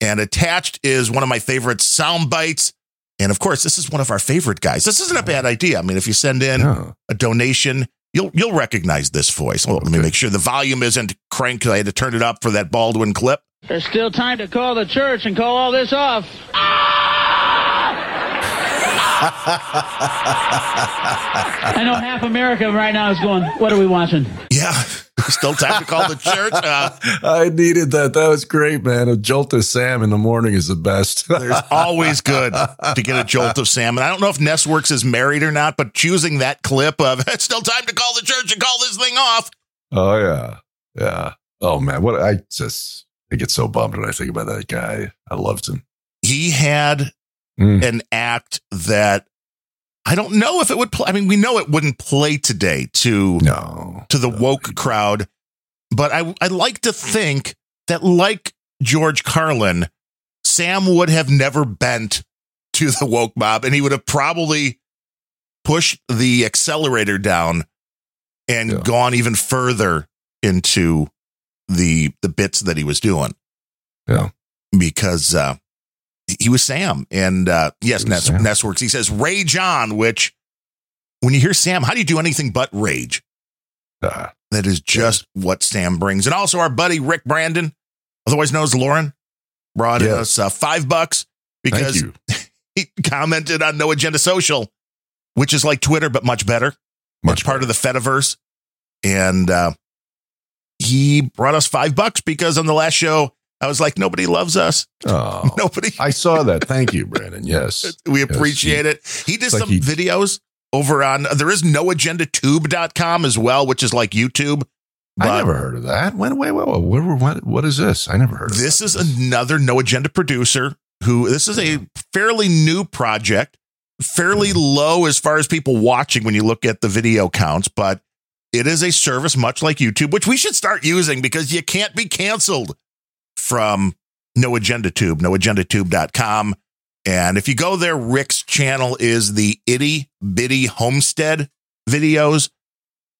And attached is one of my favorite sound bites. And of course, this is one of our favorite guys. This isn't a bad idea. I mean, if you send in Yeah. a donation, you'll you'll recognize this voice. Well, let me make sure the volume isn't cranked. I had to turn it up for that Baldwin clip. There's still time to call the church and call all this off. I know half America right now is going, What are we watching? Yeah, still time to call the church. Uh, I needed that. That was great, man. A jolt of Sam in the morning is the best. There's always good to get a jolt of Sam. And I don't know if Nestworks is married or not, but choosing that clip of it's still time to call the church and call this thing off. oh yeah, yeah. Oh man, what I just I get so bummed when I think about that guy. I loved him. He had Mm. an act that I don't know if it would play. I mean, we know it wouldn't play today to No, to the woke crowd, but I I like to think that like George Carlin, Sam would have never bent to the woke mob, and he would have probably pushed the accelerator down and Yeah. gone even further into the the bits that he was doing. Yeah. because uh, he was Sam, and uh, yes, Nets, Sam. Nestworks. He says rage on, which when you hear Sam, how do you do anything but rage? Ah, That is just what Sam brings. And also our buddy Rick Brandon, otherwise known as Lauren, brought Yeah. us uh, five bucks because he commented on No Agenda Social, which is like Twitter, but much better. Much it's part of the Fediverse. And uh, he brought us five bucks because on the last show, I was like, nobody loves us. Oh, Nobody. I saw that. Thank you, Brandon. Yes. We appreciate it. He did It's like some he- videos over on there is noagendatube.com as well, which is like YouTube, I never heard of that. Wait, wait, wait, wait. What, what, what is this? I never heard of This is another no agenda producer who this is a fairly new project, fairly low as far as people watching when you look at the video counts, but it is a service much like YouTube, which we should start using because you can't be canceled from No Agenda Tube, noagendatube.com. And if you go there, Rick's channel is the Itty Bitty Homestead videos,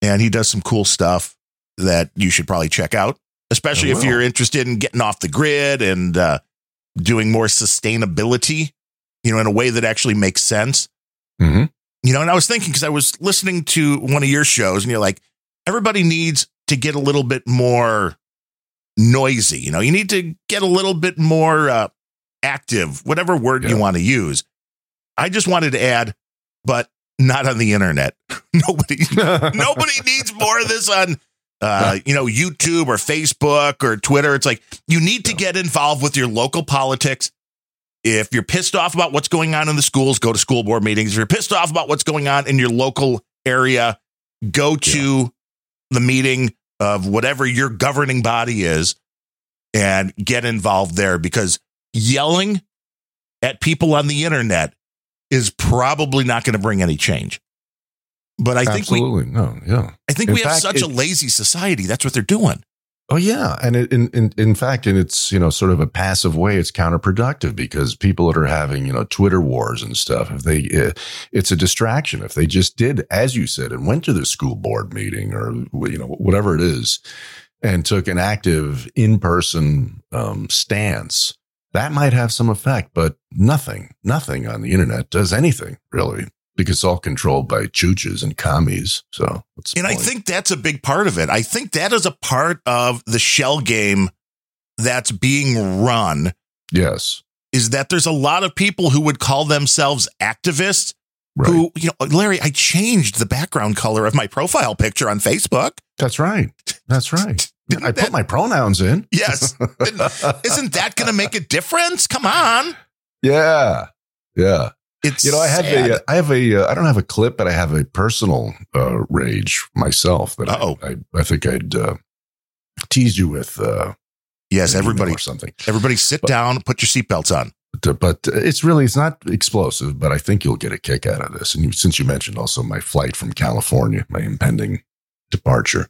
and he does some cool stuff that you should probably check out, especially if you're interested in getting off the grid and uh, doing more sustainability, you know, in a way that actually makes sense. Mhm. You know, and I was thinking because I was listening to one of your shows, and you're like, everybody needs to get a little bit more noisy. You know, you need to get a little bit more uh, active, whatever word you want to use. I just wanted to add, but not on the internet. Nobody, nobody needs more of this on uh, you know, YouTube or Facebook or Twitter. It's like you need to get involved with your local politics. If you're pissed off about what's going on in the schools, go to school board meetings. If you're pissed off about what's going on in your local area, go to the meeting of whatever your governing body is and get involved there because yelling at people on the internet is probably not going to bring any change. But I think we no, yeah. I think In we have fact, such a lazy society. That's what they're doing. Oh yeah, and it, in, in in fact, in its you know sort of a passive way, it's counterproductive because people that are having you know Twitter wars and stuff, if they, uh, it's a distraction. If they just did as you said and went to the school board meeting or you know whatever it is, and took an active in person um, stance, that might have some effect. But nothing, nothing on the internet does anything really because it's all controlled by chooches and commies. So, And I think that's a big part of it. I think that is a part of the shell game that's being run yes, is that there's a lot of people who would call themselves activists right. who, you know, Larry, I changed the background color of my profile picture on Facebook. That's right. That's right. Didn't I that- put my pronouns in. Yes. Isn't that going to make a difference? Come on. Yeah. Yeah. It's You know, I have sad. a, uh, have a, uh, I don't have a clip, but I have a personal uh, rage myself that I, I, I think I'd uh, tease you with. Uh, yes, everybody, or something. everybody sit down, put your seatbelts on. But, uh, but it's really, it's not explosive, but I think you'll get a kick out of this. And you, since you mentioned also my flight from California, my impending departure,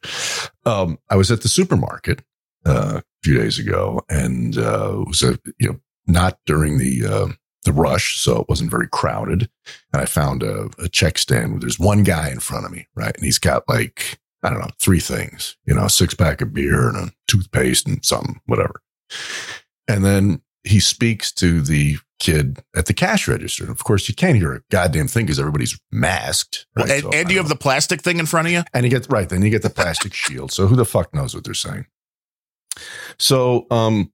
um, I was at the supermarket uh, a few days ago, and uh, it was a you know not during the uh, the rush, so it wasn't very crowded. And I found a, a check stand where there's one guy in front of me, right, and he's got like I don't know three things, you know, a six pack of beer and a toothpaste and something, whatever. And then he speaks to the kid at the cash register. And of course, you can't hear a goddamn thing because everybody's masked. Right? and, So and you have the plastic thing in front of you. and you get right then you get the plastic shield so who the fuck knows what they're saying so um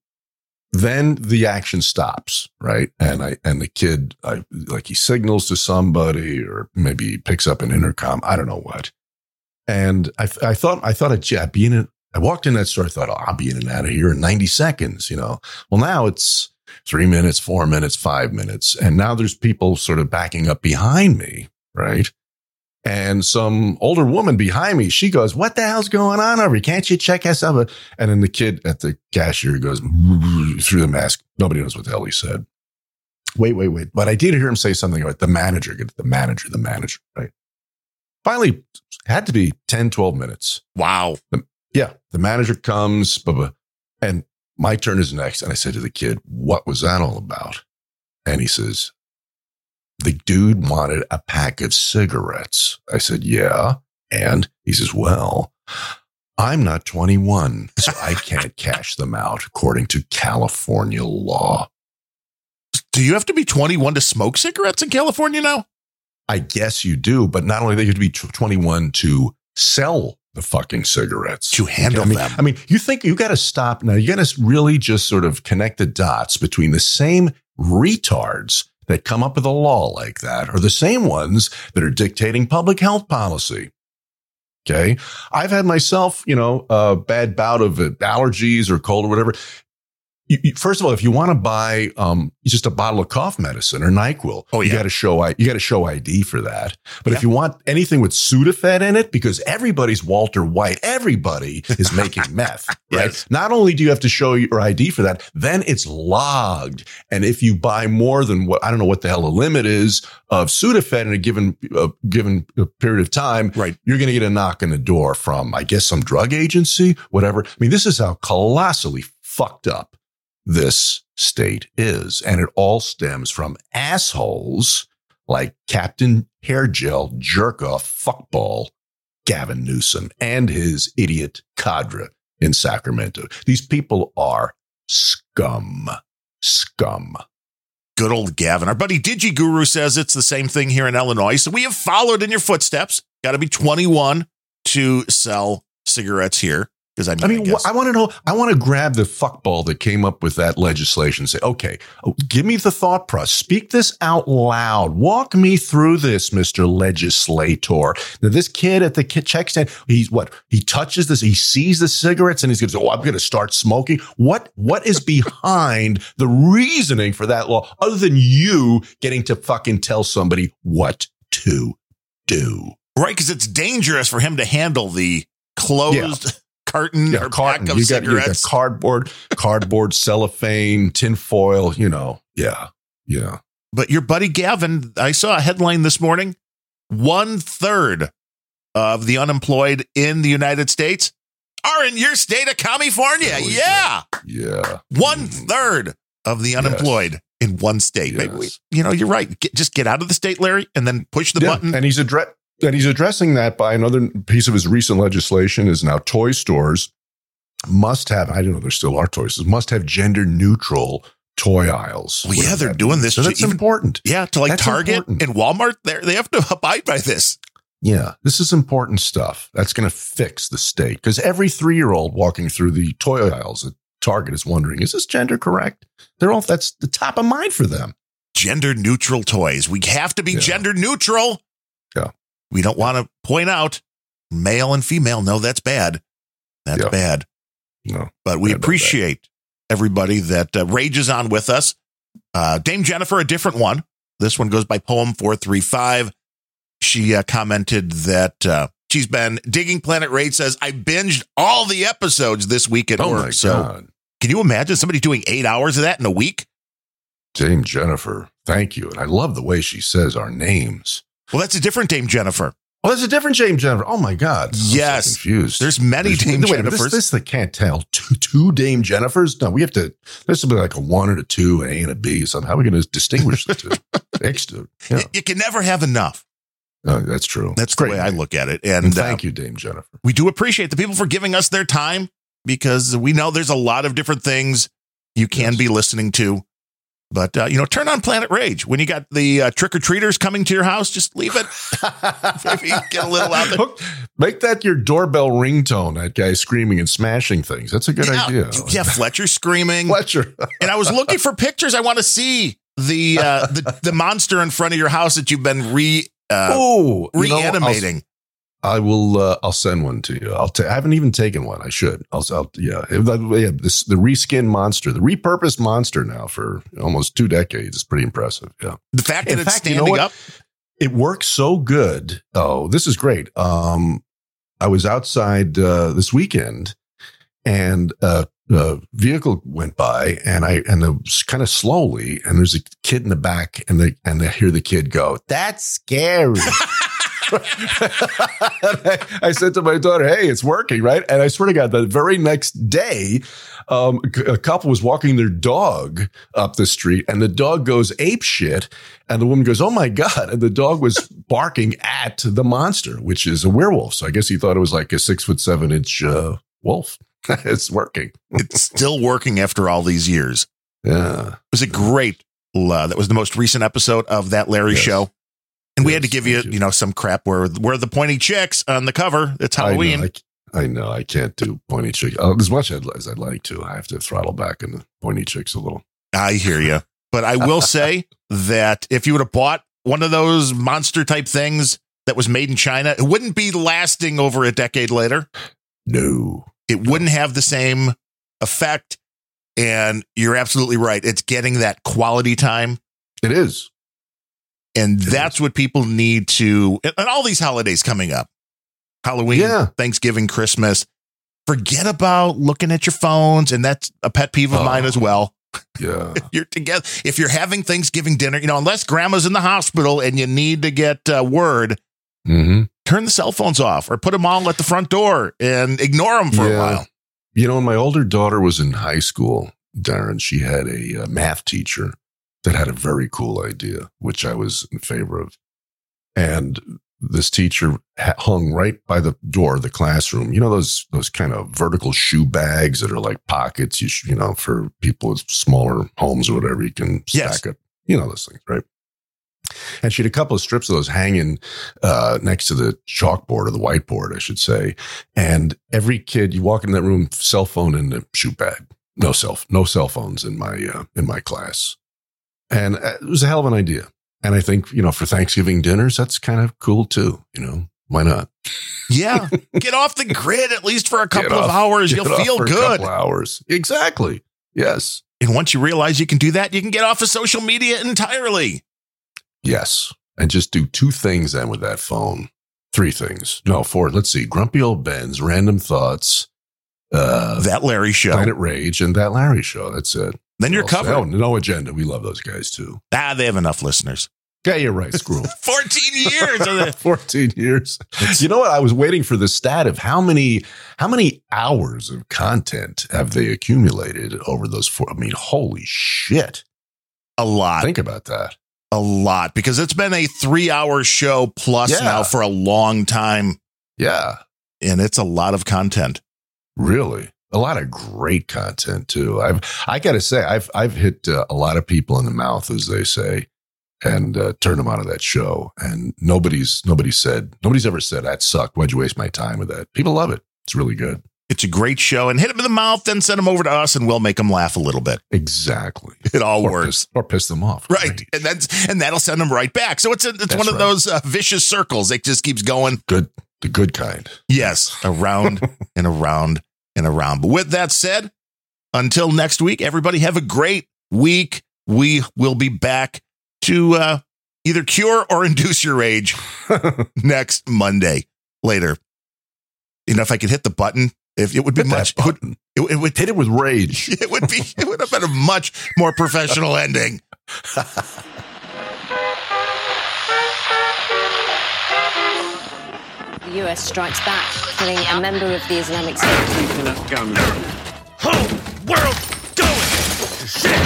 then the action stops right? And i and the kid i like he signals to somebody or maybe he picks up an intercom i don't know what. And i i thought i thought i'd, I'd be in it. I walked in that store i thought oh, i'll be in and out of here in 90 seconds you know? Well now it's three minutes four minutes five minutes. And now there's people sort of backing up behind me right and some older woman behind me, she goes, What the hell's going on over here? Can't you check us out? And then the kid at the cashier goes through the mask. Nobody knows what the hell he said. Wait, wait, wait. But I did hear him say something about the manager, the manager, the manager, right? Finally, had to be 10, 12 minutes. Wow. Yeah. The manager comes, blah, blah, and my turn is next. And I said to the kid, What was that all about? And he says, the dude wanted a pack of cigarettes. I said, yeah. And he says, well, I'm not 21, so I can't cash them out according to California law. Do you have to be 21 to smoke cigarettes in California now? I guess you do, but not only do you have to be 21 to sell the fucking cigarettes, To handle I mean, them. I mean, you think you got to stop now. You got to really just sort of connect the dots between the same retards that come up with a law like that are the same ones that are dictating public health policy. Okay. I've had myself, you know, a bad bout of allergies or cold or whatever. You, you- first of all, if you want to buy um, just a bottle of cough medicine or Nyquil, Oh, you got to show you got to show ID for that. But Yeah. if you want anything with Sudafed in it, because everybody's Walter White, everybody is making meth, right? Yes. Not only do you have to show your ID for that, then it's logged. And if you buy more than what I don't know what the hell the limit is of Sudafed in a given uh, given period of time, Right. you're going to get a knock on the door from, I guess, some drug agency, whatever. I mean, this is how colossally fucked up this state is. And it all stems from assholes like Captain Hair Gel Jerk Fuckball Gavin Newsom and his idiot cadre in Sacramento. These people are scum. Scum. Good old Gavin. Our buddy Digi Guru says it's the same thing here in Illinois. So we have followed in your footsteps. Got to be 21 to sell cigarettes here. Because I mean, I mean, wh- I want to know. I want to grab the fuckball that came up with that legislation. and Say, okay, oh, give me the thought process. Speak this out loud. Walk me through this, Mister Legislator. Now, this kid at the check stand, he's what? He touches this. He sees the cigarettes, and he's going to say, "Oh, I'm going to start smoking." What? What is behind the reasoning for that law, other than you getting to fucking tell somebody what to do? right? Because it's dangerous for him to handle the closed carton Yeah, or carton. pack of You got, you got cigarettes. cardboard, cardboard, cellophane, tinfoil. You know, yeah, yeah. But your buddy Gavin, I saw a headline this morning. One third of the unemployed in the United States are in your state of California. Holy yeah. Yeah. One third of the unemployed in one state. Maybe we, you know, you're right. Get, just get out of the state, Larry, and then push the Yeah, button. And he's address and he's addressing that by another piece of his recent legislation is now toy stores must have, I don't know, there still are toys, must have gender neutral toy aisles. Well, yeah, they're doing means. this So to that's even- important. yeah, to like That's Target important. and Walmart, they they have to abide by this. Yeah, this is important stuff. That's going to fix the state because every three year old walking through the toy aisles at Target is wondering, is this gender correct? They're all, that's the top of mind for them. Gender neutral toys. We have to be Yeah. gender neutral. Yeah. We don't want to point out male and female. No, that's bad. That's Yeah. bad. No. But we appreciate everybody that uh, rages on with us. Uh, Dame Jennifer, a different one. This one goes by Poem 435. She uh, commented that uh, she's been digging Planet Rage, says, I binged all the episodes this week at Oh work. my so God. can you imagine somebody doing eight hours of that in a week? Dame Jennifer, thank you. And I love the way she says our names. Well, that's a different Dame Jennifer. Oh, there's a different Dame Jennifer. Oh my God. I'm so Yes. confused. There's many Dame wait, a minute, Jennifers. This, this they can't tell. Two, two Dame Jennifers? No, we have to. Will be like a one and a two, an A and a B. So how are we going to distinguish the two? Extra. Yeah, You can never have enough. Oh, that's true. That's the Great way I look at it. And, And, uh, thank you, Dame Jennifer. we do appreciate the people for giving us their time because we know there's a lot of different things you can Yes. be listening to. But, uh, you know, turn on Planet Rage. When you got the uh, trick or treaters coming to your house, just leave it. Maybe get a little out there. Make that your doorbell ringtone. That guy screaming and smashing things. That's a good yeah, idea. yeah, Fletcher screaming. Fletcher. and I was looking for pictures. I want to see the uh, the the monster in front of your house that you've been re uh, oh, you know, reanimating. I will. Uh, I'll send one to you. I'll. ta- I haven't even taken one. I should. I'll. I'll yeah. If that- yeah. This the reskin monster, the repurposed monster now for almost two decades is pretty impressive. Yeah. the fact that In it's fact, you know standing up. It works so good. Oh, this is great. Um, I was outside uh, this weekend, and uh, a vehicle went by, and I and it was kind of slowly, and there's a kid in the back, and they and I hear the kid go, "That's scary." I, said to my daughter, "Hey, it's working, right?" And I swear to God, the very next day, um, a couple was walking their dog up the street, and the dog goes ape shit, and the woman goes, "Oh my god!" And the dog was barking at the monster, which is a werewolf. So I guess he thought it was like a six foot seven inch uh, wolf. it's working. It's still working after all these years. Yeah. It was a great. Uh, that was the most recent episode of that Larry Yes. show, and we had to give you, you. know, some crap where where the pointy chicks on the cover. It's Halloween. I know. I, I know. I can't do pointy chicks uh, as much as I'd like to. I have to throttle back in the pointy chicks a little. I hear you, but I will say that if you would have bought one of those monster type things that was made in China, it wouldn't be lasting over a decade later. No. It wouldn't have the same effect. And you're absolutely right. It's getting that quality time. It is. And that's what people need to, and all these holidays coming up Halloween, Yeah. Thanksgiving, Christmas. Forget about looking at your phones. And that's a pet peeve of Oh. mine as well. Yeah. If you're together, if you're having Thanksgiving dinner, you know, unless grandma's in the hospital and you need to get uh, word, hmm turn the cell phones off or put them all at the front door and ignore them for a while. You know, when my older daughter was in high school, Darren, she had a uh, math teacher that had a very cool idea, which I was in favor of. And this teacher hung right by the door of the classroom. You know those those kind of vertical shoe bags that are like pockets. You you know for people with smaller homes or whatever, you can Yes. stack up. You know those things, right? And she had a couple of strips of those hanging uh, next to the chalkboard or the whiteboard, I should say. And every kid, you walk in that room, cell phone in the shoe bag. No cell, no cell phones in my uh, in my class. And it was a hell of an idea. And I think you know for Thanksgiving dinners, that's kind of cool too. You know, why not? Yeah. get off the grid at least for a couple Get of hours. You'll off feel for a good. hours, exactly. Yes, And once you realize you can do that, you can get off of social media entirely. yes. And just do two things then with that phone. Three things. No, four. Let's see. Grumpy old Ben's, random thoughts, uh, That Larry show. Planet Rage, and that Larry show. That's it. Then you're covered. Oh, no agenda. We love those guys too. Ah, they have enough listeners. Yeah, you're right. Screw 'em. 14 years. of the- 14 years. You know what? I was waiting for the stat of how many how many hours of content have they accumulated over those four. I mean, holy shit. a lot. Think about that. a lot because it's been a three hour show plus Yeah. now for a long time. Yeah, And it's a lot of content. really. A lot of great content too. I've I got to say I've I've hit uh, a lot of people in the mouth as they say and uh, turned them out of that show and nobody's nobody said nobody's ever said that sucked. Why'd you waste my time with that? People love it. It's really good. It's a great show and hit them in the mouth, then send them over to us and we'll make them laugh a little bit. Exactly. It all or works. piss, or piss them off. Right. And that's, and that'll send them right back. So it's a, it's That's one of right. those uh, vicious circles. It just keeps going. Good, the good kind. Yes. Around and around and around. But with that said, until next week, everybody have a great week. We will be back to uh, either cure or induce your age next Monday. Later. You know, if I could hit the button, if it would be Hit much, it would, it, it would Hit it with rage. it would be it would have been a much more professional ending. US strikes back, killing a member of the Islamic State. Home world going to shit!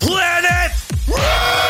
Planet!